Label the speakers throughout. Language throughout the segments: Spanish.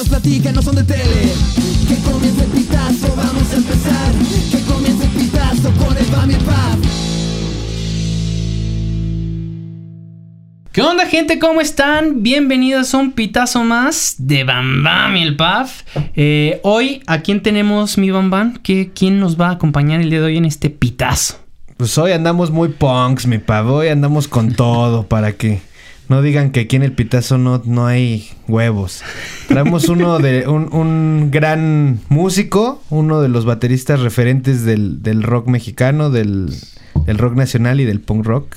Speaker 1: videos platican, no son de tele. Que comience el pitazo, vamos a empezar. Que comience el pitazo con el Bam y el Pap.
Speaker 2: ¿Qué onda gente? ¿Cómo están? Bienvenidos a un pitazo más de Bam Bam y el Paf. Eh, hoy, ¿a quién tenemos mi Bam Bam? ¿Qué, ¿Quién nos va a acompañar el día de hoy en este pitazo?
Speaker 3: Pues hoy andamos muy punks, mi pavo. Hoy andamos con todo para que no digan que aquí en el pitazo no, no hay huevos. Traemos uno de un, un gran músico, uno de los bateristas referentes del, del rock mexicano, del, del rock nacional y del punk rock.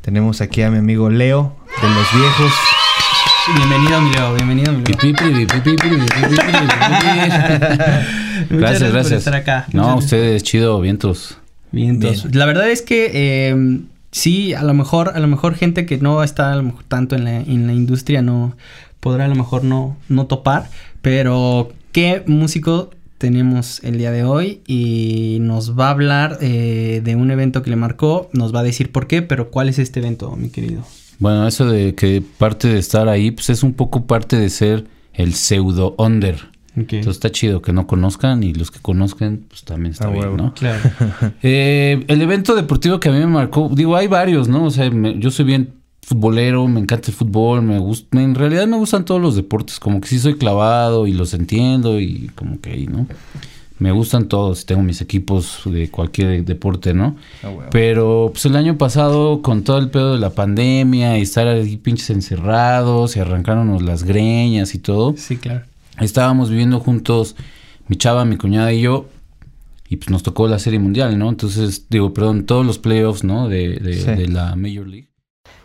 Speaker 3: Tenemos aquí a mi amigo Leo, de los viejos.
Speaker 2: Bienvenido, mi Leo. Bienvenido, mi Leo. Muchas
Speaker 4: Gracias,
Speaker 2: por
Speaker 4: gracias.
Speaker 2: estar acá.
Speaker 4: No, ustedes, chido, vientos.
Speaker 2: Vientos. La verdad es que eh, sí, a lo mejor, a lo mejor gente que no está a lo mejor tanto en la, en la industria no podrá a lo mejor no, no topar. Pero qué músico tenemos el día de hoy y nos va a hablar eh, de un evento que le marcó, nos va a decir por qué, pero cuál es este evento, mi querido.
Speaker 4: Bueno, eso de que parte de estar ahí, pues es un poco parte de ser el pseudo under. Entonces está chido que no conozcan y los que conozcan, pues también está
Speaker 3: Ah,
Speaker 4: bien. ¿no?
Speaker 2: Claro.
Speaker 4: Eh, el evento deportivo que a mí me marcó, digo, hay varios, ¿no? O sea, me- yo soy bien futbolero, me encanta el fútbol, me gusta, en realidad me gustan todos los deportes, como que sí soy clavado y los entiendo y como que ahí, ¿no? Me gustan todos, tengo mis equipos de cualquier deporte, ¿no? Pero pues el año pasado con todo el pedo de la pandemia y estar ahí pinches encerrados y arrancarnos las greñas y todo,
Speaker 2: Sí, claro.
Speaker 4: Estábamos viviendo juntos mi chava, mi cuñada y yo. Y pues nos tocó la Serie Mundial, ¿no? Entonces, digo, perdón, todos los playoffs, ¿no? De, de-
Speaker 3: Sí.
Speaker 4: de la Major League.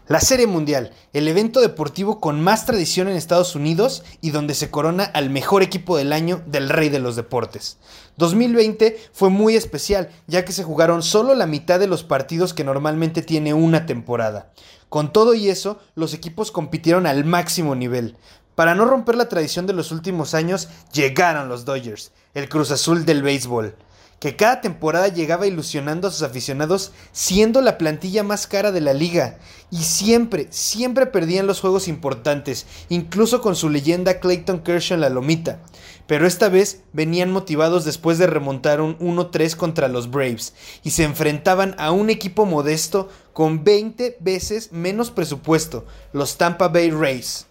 Speaker 5: La Serie Mundial, el evento deportivo con más tradición en Estados Unidos y donde se corona al mejor equipo del año del rey de los deportes. 2020 fue muy especial, ya que se jugaron solo la mitad de los partidos que normalmente tiene una temporada. Con todo y eso, los equipos compitieron al máximo nivel. Para no romper la tradición de los últimos años, llegaron los Dodgers, el Cruz Azul del béisbol que cada temporada llegaba ilusionando a sus aficionados siendo la plantilla más cara de la liga. Y siempre, siempre perdían los juegos importantes, incluso con su leyenda Clayton Kershaw en la lomita. Pero esta vez venían motivados después de remontar un 1-3 contra los Braves y se enfrentaban a un equipo modesto con 20 veces menos presupuesto, los Tampa Bay Rays.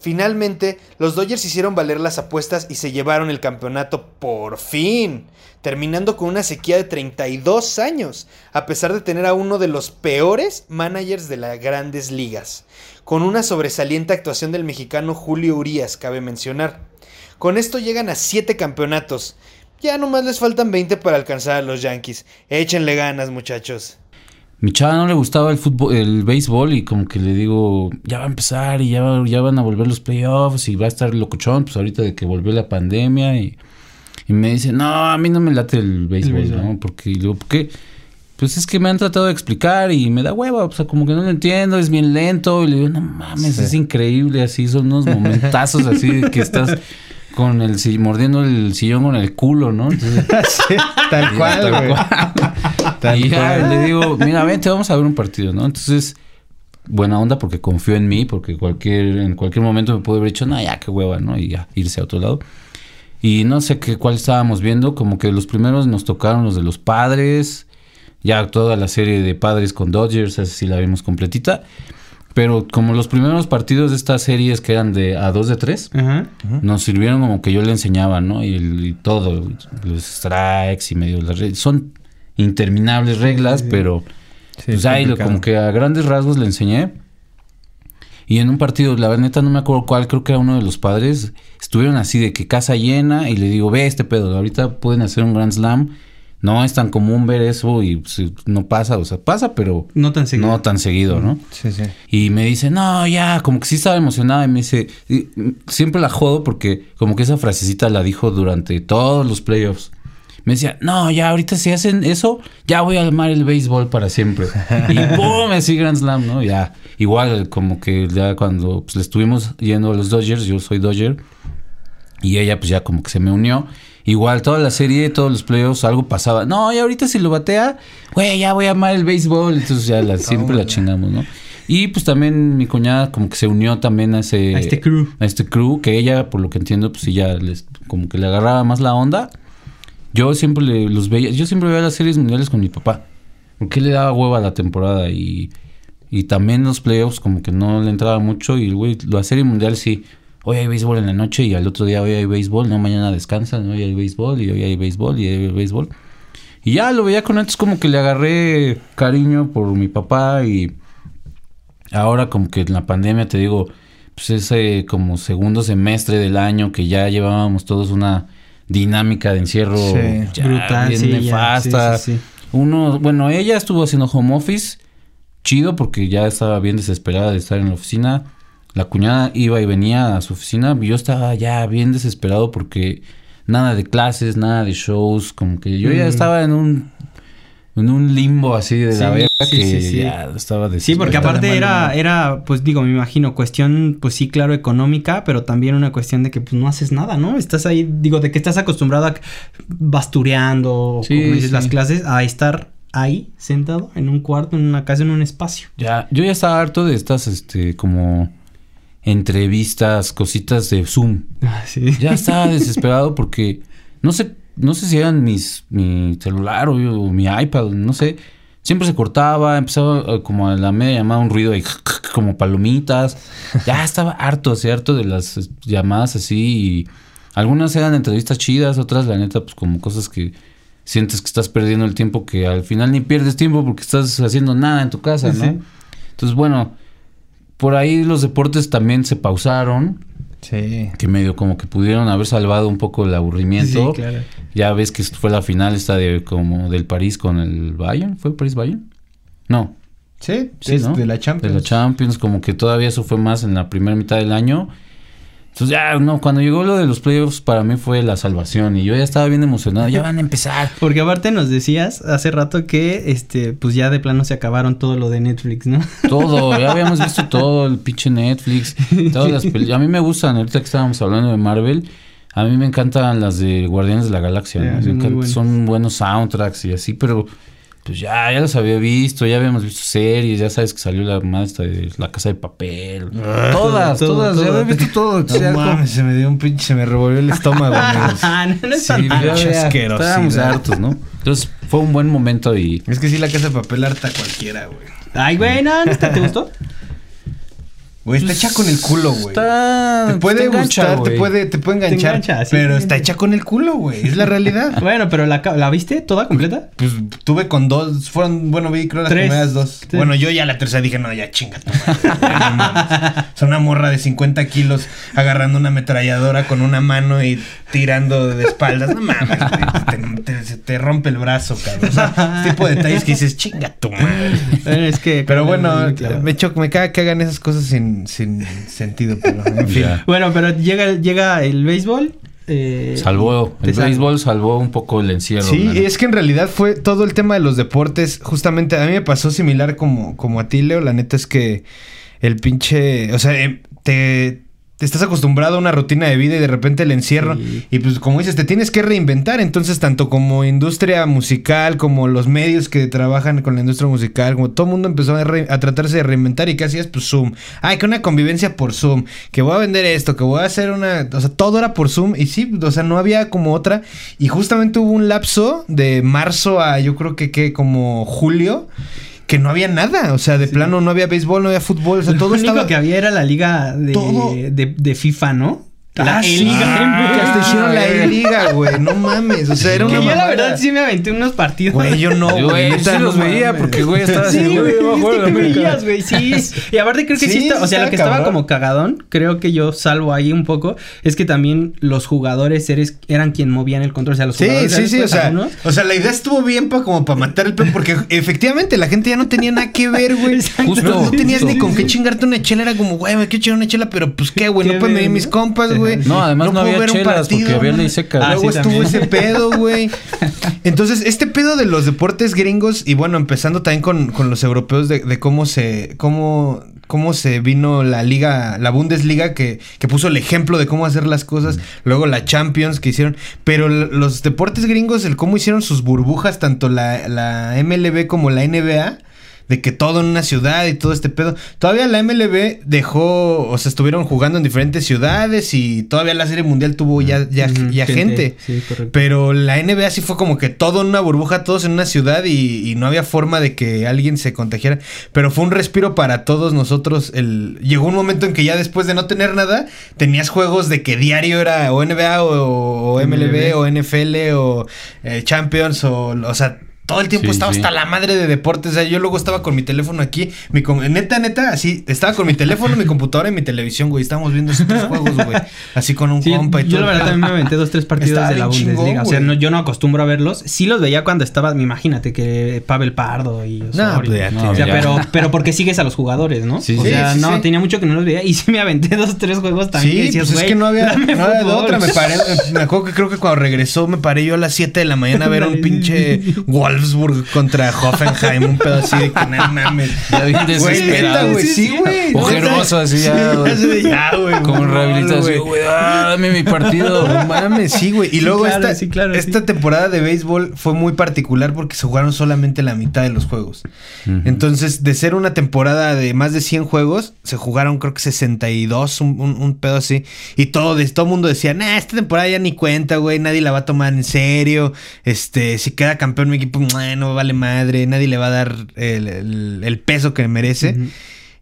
Speaker 5: Finalmente, los Dodgers hicieron valer las apuestas y se llevaron el campeonato por fin, terminando con una sequía de 32 años, a pesar de tener a uno de los peores managers de las grandes ligas, con una sobresaliente actuación del mexicano Julio Urias, cabe mencionar. Con esto llegan a 7 campeonatos. Ya nomás les faltan 20 para alcanzar a los Yankees. Échenle ganas, muchachos.
Speaker 4: Mi chava no le gustaba el fútbol, el béisbol y como que le digo, ya va a empezar y ya, ya van a volver los playoffs y va a estar locochón, pues ahorita de que volvió la pandemia y, y me dice, no, a mí no me late el béisbol. ¿no? Porque, y luego, ¿por qué? Pues es que me han tratado de explicar y me da hueva, o sea, como que no lo entiendo, es bien lento y le digo, no mames,
Speaker 3: Sí.
Speaker 4: es increíble, así son unos momentazos así de que estás con el mordiendo el sillón con el culo, ¿no? Entonces,
Speaker 3: Sí, tal cual,
Speaker 4: Tal cual.
Speaker 3: Tal
Speaker 4: y ya
Speaker 3: cual.
Speaker 4: le digo, mira, vente, vamos a ver un partido, ¿no? Entonces, buena onda porque confío en mí, porque cualquier, en cualquier momento me puede haber dicho, no, ya, qué hueva, ¿no? Y ya, irse a otro lado. Y no sé qué cuál estábamos viendo, como que los primeros nos tocaron los de los padres, ya toda la serie de padres con Dodgers, así sí la vimos completita. Pero como los primeros partidos de estas series que eran de a dos de tres, nos sirvieron como que yo le enseñaba, ¿no? Y, y todo, los strikes y medio las reglas. Son interminables reglas, pero
Speaker 3: Sí,
Speaker 4: pues ahí lo- como que a grandes rasgos le enseñé. Y en un partido, la neta no me acuerdo cuál, creo que era uno de los padres, estuvieron así de que casa llena y le digo, ve este pedo, ahorita pueden hacer un Grand Slam. No es tan común ver eso y pues, no pasa, o sea, pasa, pero
Speaker 2: No tan seguido.
Speaker 4: no tan seguido, ¿no?
Speaker 3: Sí, sí.
Speaker 4: Y me dice, no, ya, como que sí estaba emocionada. Y me dice, y, mm, siempre la jodo porque como que esa frasecita la dijo durante todos los playoffs. Me decía, no, ya, ahorita si hacen eso, ya voy a amar el béisbol para siempre. y ¡pum! Así Grand Slam, ¿no? Ya, igual como que ya cuando pues, le estuvimos yendo a los Dodgers, yo soy Dodger, y ella pues ya como que se me unió. Igual toda la serie, todos los playoffs, algo pasaba. No, y ahorita si lo batea, güey, ya voy a amar el béisbol. Entonces ya la- siempre la chingamos, ¿no? Y pues también mi cuñada como que se unió también a ese...
Speaker 2: A este crew.
Speaker 4: A este crew, que ella, por lo que entiendo, pues sí ya les, como que le agarraba más la onda. Yo siempre le- los veía, yo siempre veía las series mundiales con mi papá. Porque le daba hueva a la temporada y, y también los playoffs como que no le entraba mucho. Y güey, la serie mundial sí, hoy hay béisbol en la noche y al otro día hoy hay béisbol, no, mañana descansan, hoy hay béisbol y hoy hay béisbol y hoy hay béisbol. Y ya lo veía con antes como que le agarré cariño por mi papá y ahora como que en la pandemia te digo, pues ese como segundo semestre del año que ya llevábamos todos una dinámica de encierro
Speaker 5: Sí,
Speaker 4: ya
Speaker 2: brutal,
Speaker 4: bien
Speaker 2: sí, ya,
Speaker 4: nefasta.
Speaker 2: sí, sí.
Speaker 4: Uno, bueno, ella estuvo haciendo home office, chido porque ya estaba bien desesperada de estar en la oficina. La cuñada iba y venía a su oficina, yo estaba ya bien desesperado porque nada de clases, nada de shows, como que yo ya
Speaker 2: Mm.
Speaker 4: estaba en un en un limbo así de la verga
Speaker 2: sí,
Speaker 4: que
Speaker 2: sí, sí.
Speaker 4: ya estaba
Speaker 2: Sí, porque aparte era, era, pues digo, me imagino, cuestión, pues sí, claro, económica, pero también una cuestión de que pues no haces nada, ¿no? Estás ahí, digo, de que estás acostumbrado a bastureando,
Speaker 4: Sí,
Speaker 2: como dices,
Speaker 4: sí.
Speaker 2: las clases, a estar ahí, sentado, en un cuarto, en una casa, en un espacio.
Speaker 4: Ya, yo ya estaba harto de estas, este, como entrevistas, cositas de Zoom.
Speaker 2: Sí.
Speaker 4: Ya estaba desesperado porque no sé, no sé si eran mis, mi celular o, o mi iPad, no sé. Siempre se cortaba, empezaba eh, como a la media llamada un ruido como palomitas. Ya estaba harto, así, harto de las llamadas así. Y algunas eran entrevistas chidas, otras, la neta, pues como cosas que sientes que estás perdiendo el tiempo, que al final ni pierdes tiempo porque estás haciendo nada en tu casa, ¿no?
Speaker 2: Sí.
Speaker 4: Entonces, bueno, por ahí los deportes también se pausaron
Speaker 5: Sí.
Speaker 4: que medio como que pudieron haber salvado un poco el aburrimiento.
Speaker 2: Sí, claro.
Speaker 4: Ya ves que fue la final esta de como del París con el Bayern, ¿fue París Bayern? No,
Speaker 5: Sí,
Speaker 4: Sí,
Speaker 5: de la Champions.
Speaker 4: de la Champions, como que todavía eso fue más en la primera mitad del año. Entonces ya, no, cuando llegó lo de los playoffs para mí fue la salvación y yo ya estaba bien emocionado, ya van a empezar.
Speaker 2: Porque aparte nos decías hace rato que, este, pues ya de plano se acabaron todo lo de Netflix, ¿no?
Speaker 4: Todo, ya habíamos visto todo, el pinche Netflix, todas las peli- A mí me gustan, ahorita que estábamos hablando de Marvel, a mí me encantan las de Guardianes de la Galaxia, ¿no?
Speaker 2: Son
Speaker 4: buenos soundtracks y así, pero pues ya, ya los había visto, ya habíamos visto series, ya sabes que salió la de La Casa de Papel. todas,
Speaker 2: todo,
Speaker 4: todas, ya
Speaker 2: todo.
Speaker 4: había visto todo.
Speaker 5: No mames, se me dio un pinche, se me revolvió el estómago,
Speaker 2: no, no es
Speaker 4: Sí, ya, ya, estábamos hartos, ¿no? Entonces fue un buen momento y...
Speaker 5: Es que sí, la casa de papel harta cualquiera, güey.
Speaker 2: Ay, güey, no, ¿te gustó?
Speaker 5: Güey, está hecha con el culo, güey.
Speaker 4: Está...
Speaker 5: Te puede
Speaker 4: engancha,
Speaker 5: gustar, te puede, te puede enganchar.
Speaker 2: engancha, sí.
Speaker 5: pero está hecha con el culo, güey. Es la realidad.
Speaker 2: Bueno, pero la, ¿la viste toda completa?
Speaker 5: Pues tuve con dos, fueron, bueno, vi creo las
Speaker 2: Tres.
Speaker 5: primeras dos. Bueno, yo ya la tercera dije, no, ya chinga tu sea, una morra de 50 kilos agarrando una ametralladora con una mano y tirando de espaldas. No mames, te, te- se te rompe el brazo, cabrón. O sea, ese tipo de detalles que dices, chinga tu madre.
Speaker 2: Es que...
Speaker 5: Pero bueno, me choca, me caga que hagan esas cosas sin, sin sentido, pero en fin.
Speaker 2: Bueno, pero llega, llega el béisbol. eh,
Speaker 4: Salvó, el béisbol salvó un poco el encierro.
Speaker 5: Sí, es que en realidad fue todo el tema de los deportes. Justamente a mí me pasó similar como, como a ti, Leo. La neta es que el pinche. O sea, eh, te, te estás acostumbrado a una rutina de vida y de repente el encierro.
Speaker 2: Sí.
Speaker 5: Y pues, como dices, te tienes que reinventar. Entonces, tanto como industria musical, como los medios que trabajan con la industria musical, como todo el mundo empezó a, re- a tratarse de reinventar. ¿Y qué hacías? Pues Zoom. Ay, que una convivencia por Zoom. Que voy a vender esto, que voy a hacer una. O sea, todo era por Zoom. Y sí, o sea, no había como otra. Y justamente hubo un lapso de marzo a yo creo que, que como julio. Que no había nada, o sea, de plano no había béisbol, no había fútbol, o sea,
Speaker 2: Lo
Speaker 5: todo
Speaker 2: único
Speaker 5: estaba...
Speaker 2: que había era la liga de,
Speaker 5: Todo.
Speaker 2: de, de FIFA, ¿no?
Speaker 5: Ah,
Speaker 2: La
Speaker 5: sí,
Speaker 2: E-Liga.
Speaker 5: que hasta hicieron la E-Liga, güey, no mames, o sea, era
Speaker 2: Que
Speaker 5: una
Speaker 2: yo la verdad sí me aventé unos partidos.
Speaker 5: Güey, yo no,
Speaker 4: Yo,
Speaker 5: güey, neta,
Speaker 4: sí los veía
Speaker 5: mames.
Speaker 4: porque, güey, estaba
Speaker 2: Sí,
Speaker 4: así,
Speaker 2: güey, que
Speaker 4: América.
Speaker 2: veías, güey, sí. Y aparte creo que sí,
Speaker 5: Sí,
Speaker 2: está, o sea, lo que estaba como cagadón, creo que yo salvo ahí un poco, es que también los jugadores eres, eran quien movían el control, o sea, los
Speaker 5: Sí,
Speaker 2: jugadores
Speaker 5: sí,
Speaker 2: eran
Speaker 5: sí, o
Speaker 2: pues,
Speaker 5: sea,
Speaker 2: algunos.
Speaker 5: o sea, la idea estuvo bien para como para matar el pedo, porque efectivamente la gente ya no tenía nada que ver, güey. No, tenías ni con qué chingarte una chela, era como, güey, me quiero echar una chela, pero pues qué, güey, no pueden venir
Speaker 2: ver,
Speaker 5: mis compas, güey.
Speaker 4: No, además no
Speaker 5: puedo
Speaker 4: había chelas porque había
Speaker 5: ¿no?
Speaker 4: ley seca.
Speaker 2: Ah,
Speaker 5: Luego
Speaker 2: sí,
Speaker 5: estuvo
Speaker 2: también.
Speaker 5: ese pedo, güey. Entonces, este pedo de los deportes gringos, y bueno, empezando también con, con los europeos de, de cómo se, cómo, cómo se vino la liga, la Bundesliga, que, que puso el ejemplo de cómo hacer las cosas, luego la Champions que hicieron, pero los deportes gringos, el cómo hicieron sus burbujas, tanto la, la MLB como la NBA. De que todo en una ciudad y todo este pedo. Todavía la MLB dejó, o sea, estuvieron jugando en diferentes ciudades y todavía la Serie Mundial tuvo ya, ya, ya gente.
Speaker 2: Sí, correcto.
Speaker 5: Pero la NBA sí fue como que todo en una burbuja, todos en una ciudad y, y no había forma de que alguien se contagiara. Pero fue un respiro para todos nosotros. El... Llegó un momento en que ya después de no tener nada, tenías juegos de que diario era o NBA o, o MLB
Speaker 2: MLB.
Speaker 5: o NFL o eh, Champions o, o sea... Todo el tiempo
Speaker 4: Sí,
Speaker 5: estaba
Speaker 4: sí.
Speaker 5: hasta la madre de deportes. O sea, yo luego estaba con mi teléfono aquí. Mi com- neta, neta, así. Estaba con mi teléfono, mi computadora y mi televisión, güey. Estábamos viendo esos tres juegos, güey. Así con un
Speaker 2: Sí,
Speaker 5: compa y
Speaker 2: yo
Speaker 5: todo.
Speaker 2: la verdad también me aventé dos, tres partidos
Speaker 5: Estaba
Speaker 2: de la Bundesliga.
Speaker 5: chingón,
Speaker 2: o sea, no, yo no acostumbro a verlos. Sí los veía cuando estaba, imagínate, que Pavel Pardo y Osorio.
Speaker 5: pues ya
Speaker 4: No,
Speaker 2: o sea,
Speaker 4: ya.
Speaker 2: pero, pero porque sigues a los jugadores, ¿no?
Speaker 4: Sí,
Speaker 2: o
Speaker 4: sí.
Speaker 2: sea, no,
Speaker 5: sí.
Speaker 2: tenía mucho que no los veía. Y sí me aventé dos, tres juegos también.
Speaker 5: Sí,
Speaker 2: decías,
Speaker 5: pues es
Speaker 2: "Güey,
Speaker 5: que no había, no había de
Speaker 2: fútbol".
Speaker 5: otra. Me paré, me acuerdo que creo que cuando regresó me paré yo a las 7 de la mañana a ver a un pinche Wolfsburg contra Hoffenheim, un pedo así de que no mames.
Speaker 4: Ya bien desesperado.
Speaker 5: güey, sí, güey.
Speaker 4: Ojeroso así ya, güey.
Speaker 5: ya, güey.
Speaker 4: Como rehabilitación, güey. Ah, dame mi partido.
Speaker 5: No mames, sí, güey. Y
Speaker 2: Sí,
Speaker 5: luego
Speaker 2: claro,
Speaker 5: esta,
Speaker 2: sí, claro,
Speaker 5: esta
Speaker 2: sí.
Speaker 5: temporada de béisbol fue muy particular porque se jugaron solamente la mitad de los juegos. Entonces, de ser una temporada de más de 100 juegos, se jugaron creo que 62, un, un, un pedo así. Y todo, de, todo el mundo decía, nah, esta temporada ya ni cuenta, güey, nadie la va a tomar en serio. Este, si queda campeón mi equipo, "Mua, no vale madre, nadie le va a dar el, el- el peso que merece.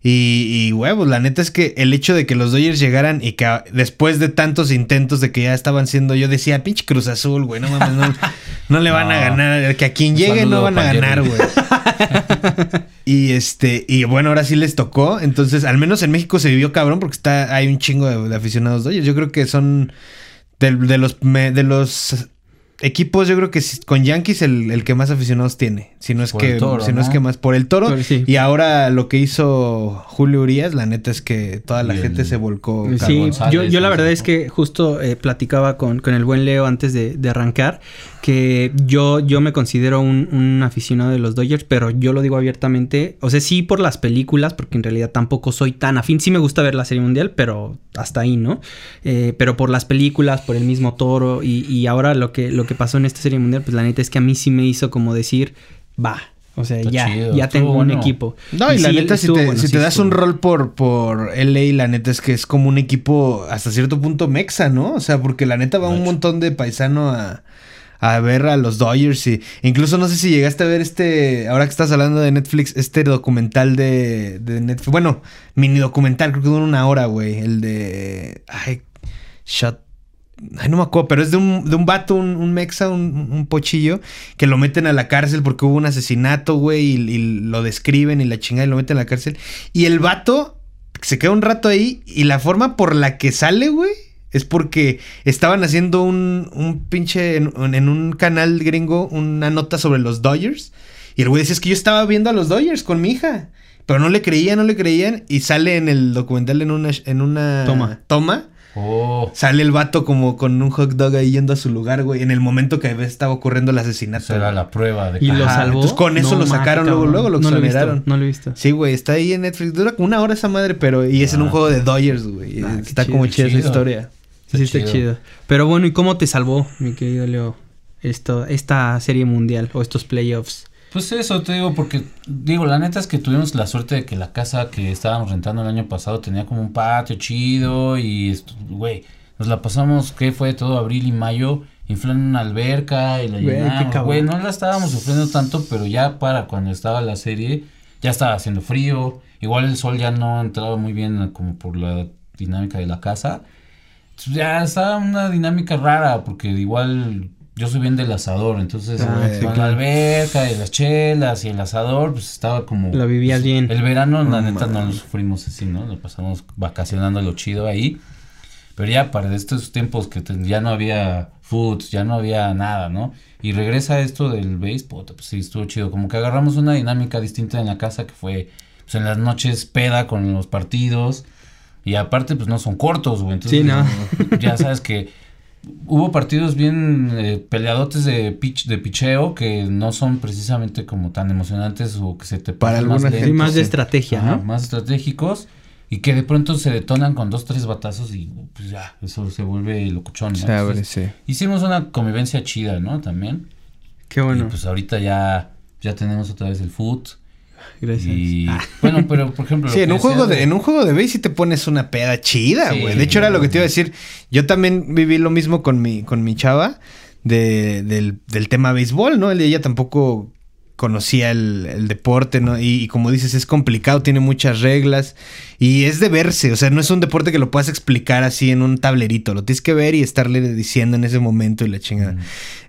Speaker 5: Y, y huevos, la neta es que el hecho de que los Dodgers llegaran y que después de tantos intentos de que ya estaban siendo, yo decía, pinche Cruz Azul, güey, no mames, no, no le van a ganar, que a quien llegue no van a ganar, güey. y este, y bueno, ahora sí les tocó, entonces al menos en México se vivió cabrón porque está, hay un chingo de, de aficionados Dodgers, yo creo que son de, de los, de los equipos, yo creo que con Yankees el, el que más aficionados tiene, si no es
Speaker 4: Por
Speaker 5: que,
Speaker 4: Toro,
Speaker 5: si no, es que más por el toro.
Speaker 2: Por- sí.
Speaker 5: Y ahora lo que hizo Julio Urias, la neta es que toda la gente se volcó.
Speaker 2: Sí.
Speaker 4: González,
Speaker 2: yo, yo la verdad es que justo eh, platicaba con, con el buen Leo antes de, de arrancar que yo, yo me considero un, un aficionado de los Dodgers, pero yo lo digo abiertamente, o sea, sí por las películas, porque en realidad tampoco soy tan afín, sí me gusta ver la Serie Mundial, pero hasta ahí, ¿no? Eh, pero por las películas, por el mismo toro y, y ahora lo que, lo que pasó en esta Serie Mundial, pues la neta es que a mí sí me hizo como decir, va. O sea,
Speaker 4: Está
Speaker 2: ya,
Speaker 4: chido,
Speaker 2: ya tengo un
Speaker 4: bueno.
Speaker 2: equipo.
Speaker 5: No, y, la
Speaker 2: sí,
Speaker 5: neta, si te,
Speaker 2: bueno,
Speaker 5: si
Speaker 2: sí
Speaker 5: te das
Speaker 2: estuvo
Speaker 5: un rol por, por LA, la neta es que es como un equipo hasta cierto punto mexa, ¿no? O sea, porque la neta va un montón de paisano a, a ver a los Dodgers y incluso no sé si llegaste a ver este, ahora que estás hablando de Netflix, este documental de, de Netflix, bueno, mini documental, creo que dura una hora, güey, el de, ay, Shot Ay, no me acuerdo, pero es de un, de un vato, un, un mexa, un, un pochillo, que lo meten a la cárcel porque hubo un asesinato, güey, y, lo describen y la chingada y lo meten a la cárcel. Y el vato se queda un rato ahí y la forma por la que sale, güey, es porque estaban haciendo un, un pinche, en, en un canal gringo, una nota sobre los Dodgers. Y el güey decía, es que yo estaba viendo a los Dodgers con mi hija. Pero no le creían, no le creían. Y sale en el documental en una, en una
Speaker 2: Toma.
Speaker 5: toma
Speaker 4: Oh.
Speaker 5: Sale el vato como con un hot dog ahí yendo a su lugar, güey. En el momento que estaba ocurriendo el asesinato.
Speaker 4: Era la prueba de
Speaker 2: Y lo salvó.
Speaker 5: entonces con eso lo sacaron luego, luego lo exoneraron.
Speaker 2: no lo he visto.
Speaker 5: Sí, güey, está ahí en Netflix. Dura como una hora esa madre, pero. Y es en un
Speaker 4: Ah.
Speaker 5: juego de Dodgers, güey.
Speaker 2: Ah,
Speaker 5: está
Speaker 2: chido,
Speaker 5: como chida esa historia.
Speaker 2: Sí, está
Speaker 4: chido.
Speaker 2: chido. Pero bueno, ¿y cómo te salvó, mi querido Leo, esto, esta serie mundial o estos playoffs?
Speaker 4: Pues eso te digo, porque digo, la neta es que tuvimos la suerte de que la casa que estábamos rentando el año pasado tenía como un patio chido y, güey, nos la pasamos, ¿qué fue? Todo abril y mayo, inflando una alberca y la
Speaker 2: Güey,
Speaker 4: llenamos. Güey, no la estábamos sufriendo tanto, pero ya para cuando estaba la serie, ya estaba haciendo frío. Igual el sol ya no entraba muy bien como por la dinámica de la casa. Ya estaba una dinámica rara, porque igual yo soy bien del asador, entonces
Speaker 2: Ah,
Speaker 4: con
Speaker 2: sí,
Speaker 4: la alberca y las chelas y el asador, pues estaba como...
Speaker 2: La vivías
Speaker 4: pues,
Speaker 2: bien.
Speaker 4: El verano, la neta, no lo sufrimos así, ¿no? Lo pasamos vacacionando lo chido ahí. Pero ya para estos tiempos que te- ya no había foods, ya no había nada, ¿no? Y regresa esto del puta, pues sí, estuvo chido. Como que agarramos una dinámica distinta en la casa que fue, pues en las noches peda con los partidos. Y aparte, pues no son cortos, güey. Entonces,
Speaker 2: Sí, no.
Speaker 4: ya sabes que hubo partidos bien eh, peleadotes de pitch, de picheo que no son precisamente como tan emocionantes o que se te
Speaker 5: Para alguna
Speaker 4: lentos,
Speaker 2: Sí, más de estrategia,
Speaker 4: Ajá,
Speaker 2: ¿no?
Speaker 4: más estratégicos y que de pronto se detonan con dos, tres batazos y pues ya, eso se vuelve locuchón. ¿no?
Speaker 5: Se abre,
Speaker 4: Entonces,
Speaker 5: sí.
Speaker 4: hicimos una convivencia chida, ¿no? También.
Speaker 2: Qué bueno.
Speaker 4: Y pues ahorita ya, ya tenemos otra vez el foot.
Speaker 2: Gracias.
Speaker 4: Y bueno, pero por ejemplo. lo
Speaker 5: Sí, en un, juego
Speaker 4: decías
Speaker 5: de, en un juego de base sí te pones una peda chida,
Speaker 4: Sí,
Speaker 5: güey. de hecho, era lo que te iba a decir. Yo también viví lo mismo con mi, con mi chava de, del, del tema béisbol, ¿no? Ella tampoco conocía el, el deporte, ¿no? Y, y como dices, es complicado, tiene muchas reglas y es de verse, o sea, no es un deporte que lo puedas explicar así en un tablerito, lo tienes que ver y estarle diciendo en ese momento y la chingada.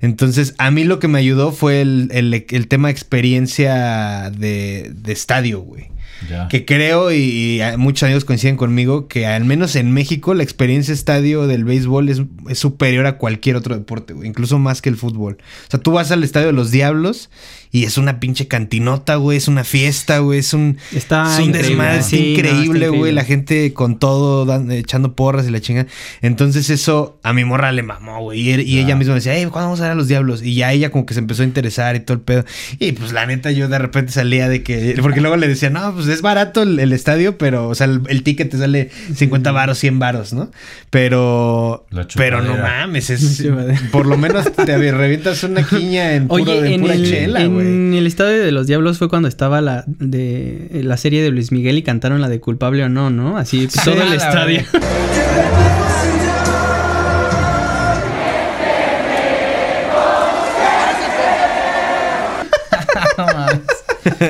Speaker 5: Entonces, a mí lo que me ayudó fue el, el- el tema experiencia de, de estadio, güey.
Speaker 4: Ya.
Speaker 5: Que creo, y, muchos amigos coinciden conmigo, que al menos en México la experiencia estadio del béisbol es, es superior a cualquier otro deporte, güey. Incluso más que el fútbol. O sea, tú vas al estadio de los Diablos y es una pinche cantinota, güey. Es una fiesta, güey. Es un,
Speaker 2: Está
Speaker 5: es un
Speaker 2: increíble.
Speaker 5: desmadre,
Speaker 2: no, está
Speaker 5: increíble, güey. La gente con todo, dan- echando porras y la chinga. Entonces eso a mi morra le mamó, güey. Y, y ella misma me decía, hey, ¿cuándo vamos a ver a los Diablos? Y ya ella como que se empezó a interesar y todo el pedo. Y pues la neta yo de repente salía de que... Porque luego le decía, no, pues es barato el, el estadio, pero, o sea, el, el ticket te sale 50 varos, 100 varos, ¿no? Pero... Pero no mames, es... Por lo menos te revientas una quiña en, puro,
Speaker 2: Oye,
Speaker 5: en
Speaker 2: en
Speaker 5: pura
Speaker 2: el,
Speaker 5: chela, güey.
Speaker 2: En el estadio de los Diablos fue cuando estaba la de la serie de Luis Miguel y cantaron la de culpable o no, ¿no? Así todo
Speaker 4: a
Speaker 2: el estadio.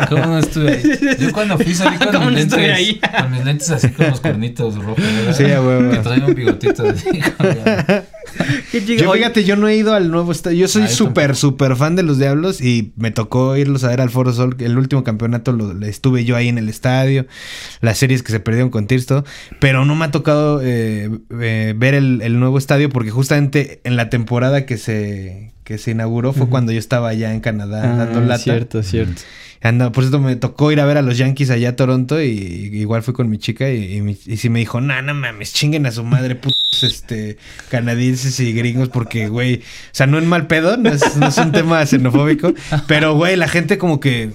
Speaker 4: ¿Cómo no estuve ahí? Yo cuando fui salí con
Speaker 2: ¿Cómo
Speaker 4: mis
Speaker 2: no
Speaker 4: lentes,
Speaker 2: estuve ahí?
Speaker 4: con mis lentes así con los cuernitos rojos.
Speaker 5: Sí, a huevo.
Speaker 4: Que traen un bigotito así. con-.
Speaker 5: Yo fíjate, yo no he ido al nuevo estadio. Yo soy
Speaker 4: Ah,
Speaker 5: súper, súper fan de los Diablos y me tocó irlos a ver al Foro Sol. El último campeonato lo, estuve yo ahí en el estadio. Las series que se perdieron con Tirsto. Pero no me ha tocado eh, eh, ver el, el nuevo estadio porque justamente en la temporada que se, que se inauguró fue cuando yo estaba allá en Canadá
Speaker 2: Ah,
Speaker 5: dando lata.
Speaker 2: cierto, cierto.
Speaker 5: Anda, por eso me tocó ir a ver a los Yankees allá a Toronto y, y igual fui con mi chica y, y, mi- y sí me dijo, no, no mames, chinguen a su madre, putos, este, canadienses y gringos, porque, güey, o sea, no en mal pedo, no es, no es un tema xenofóbico, pero, güey, la gente como que...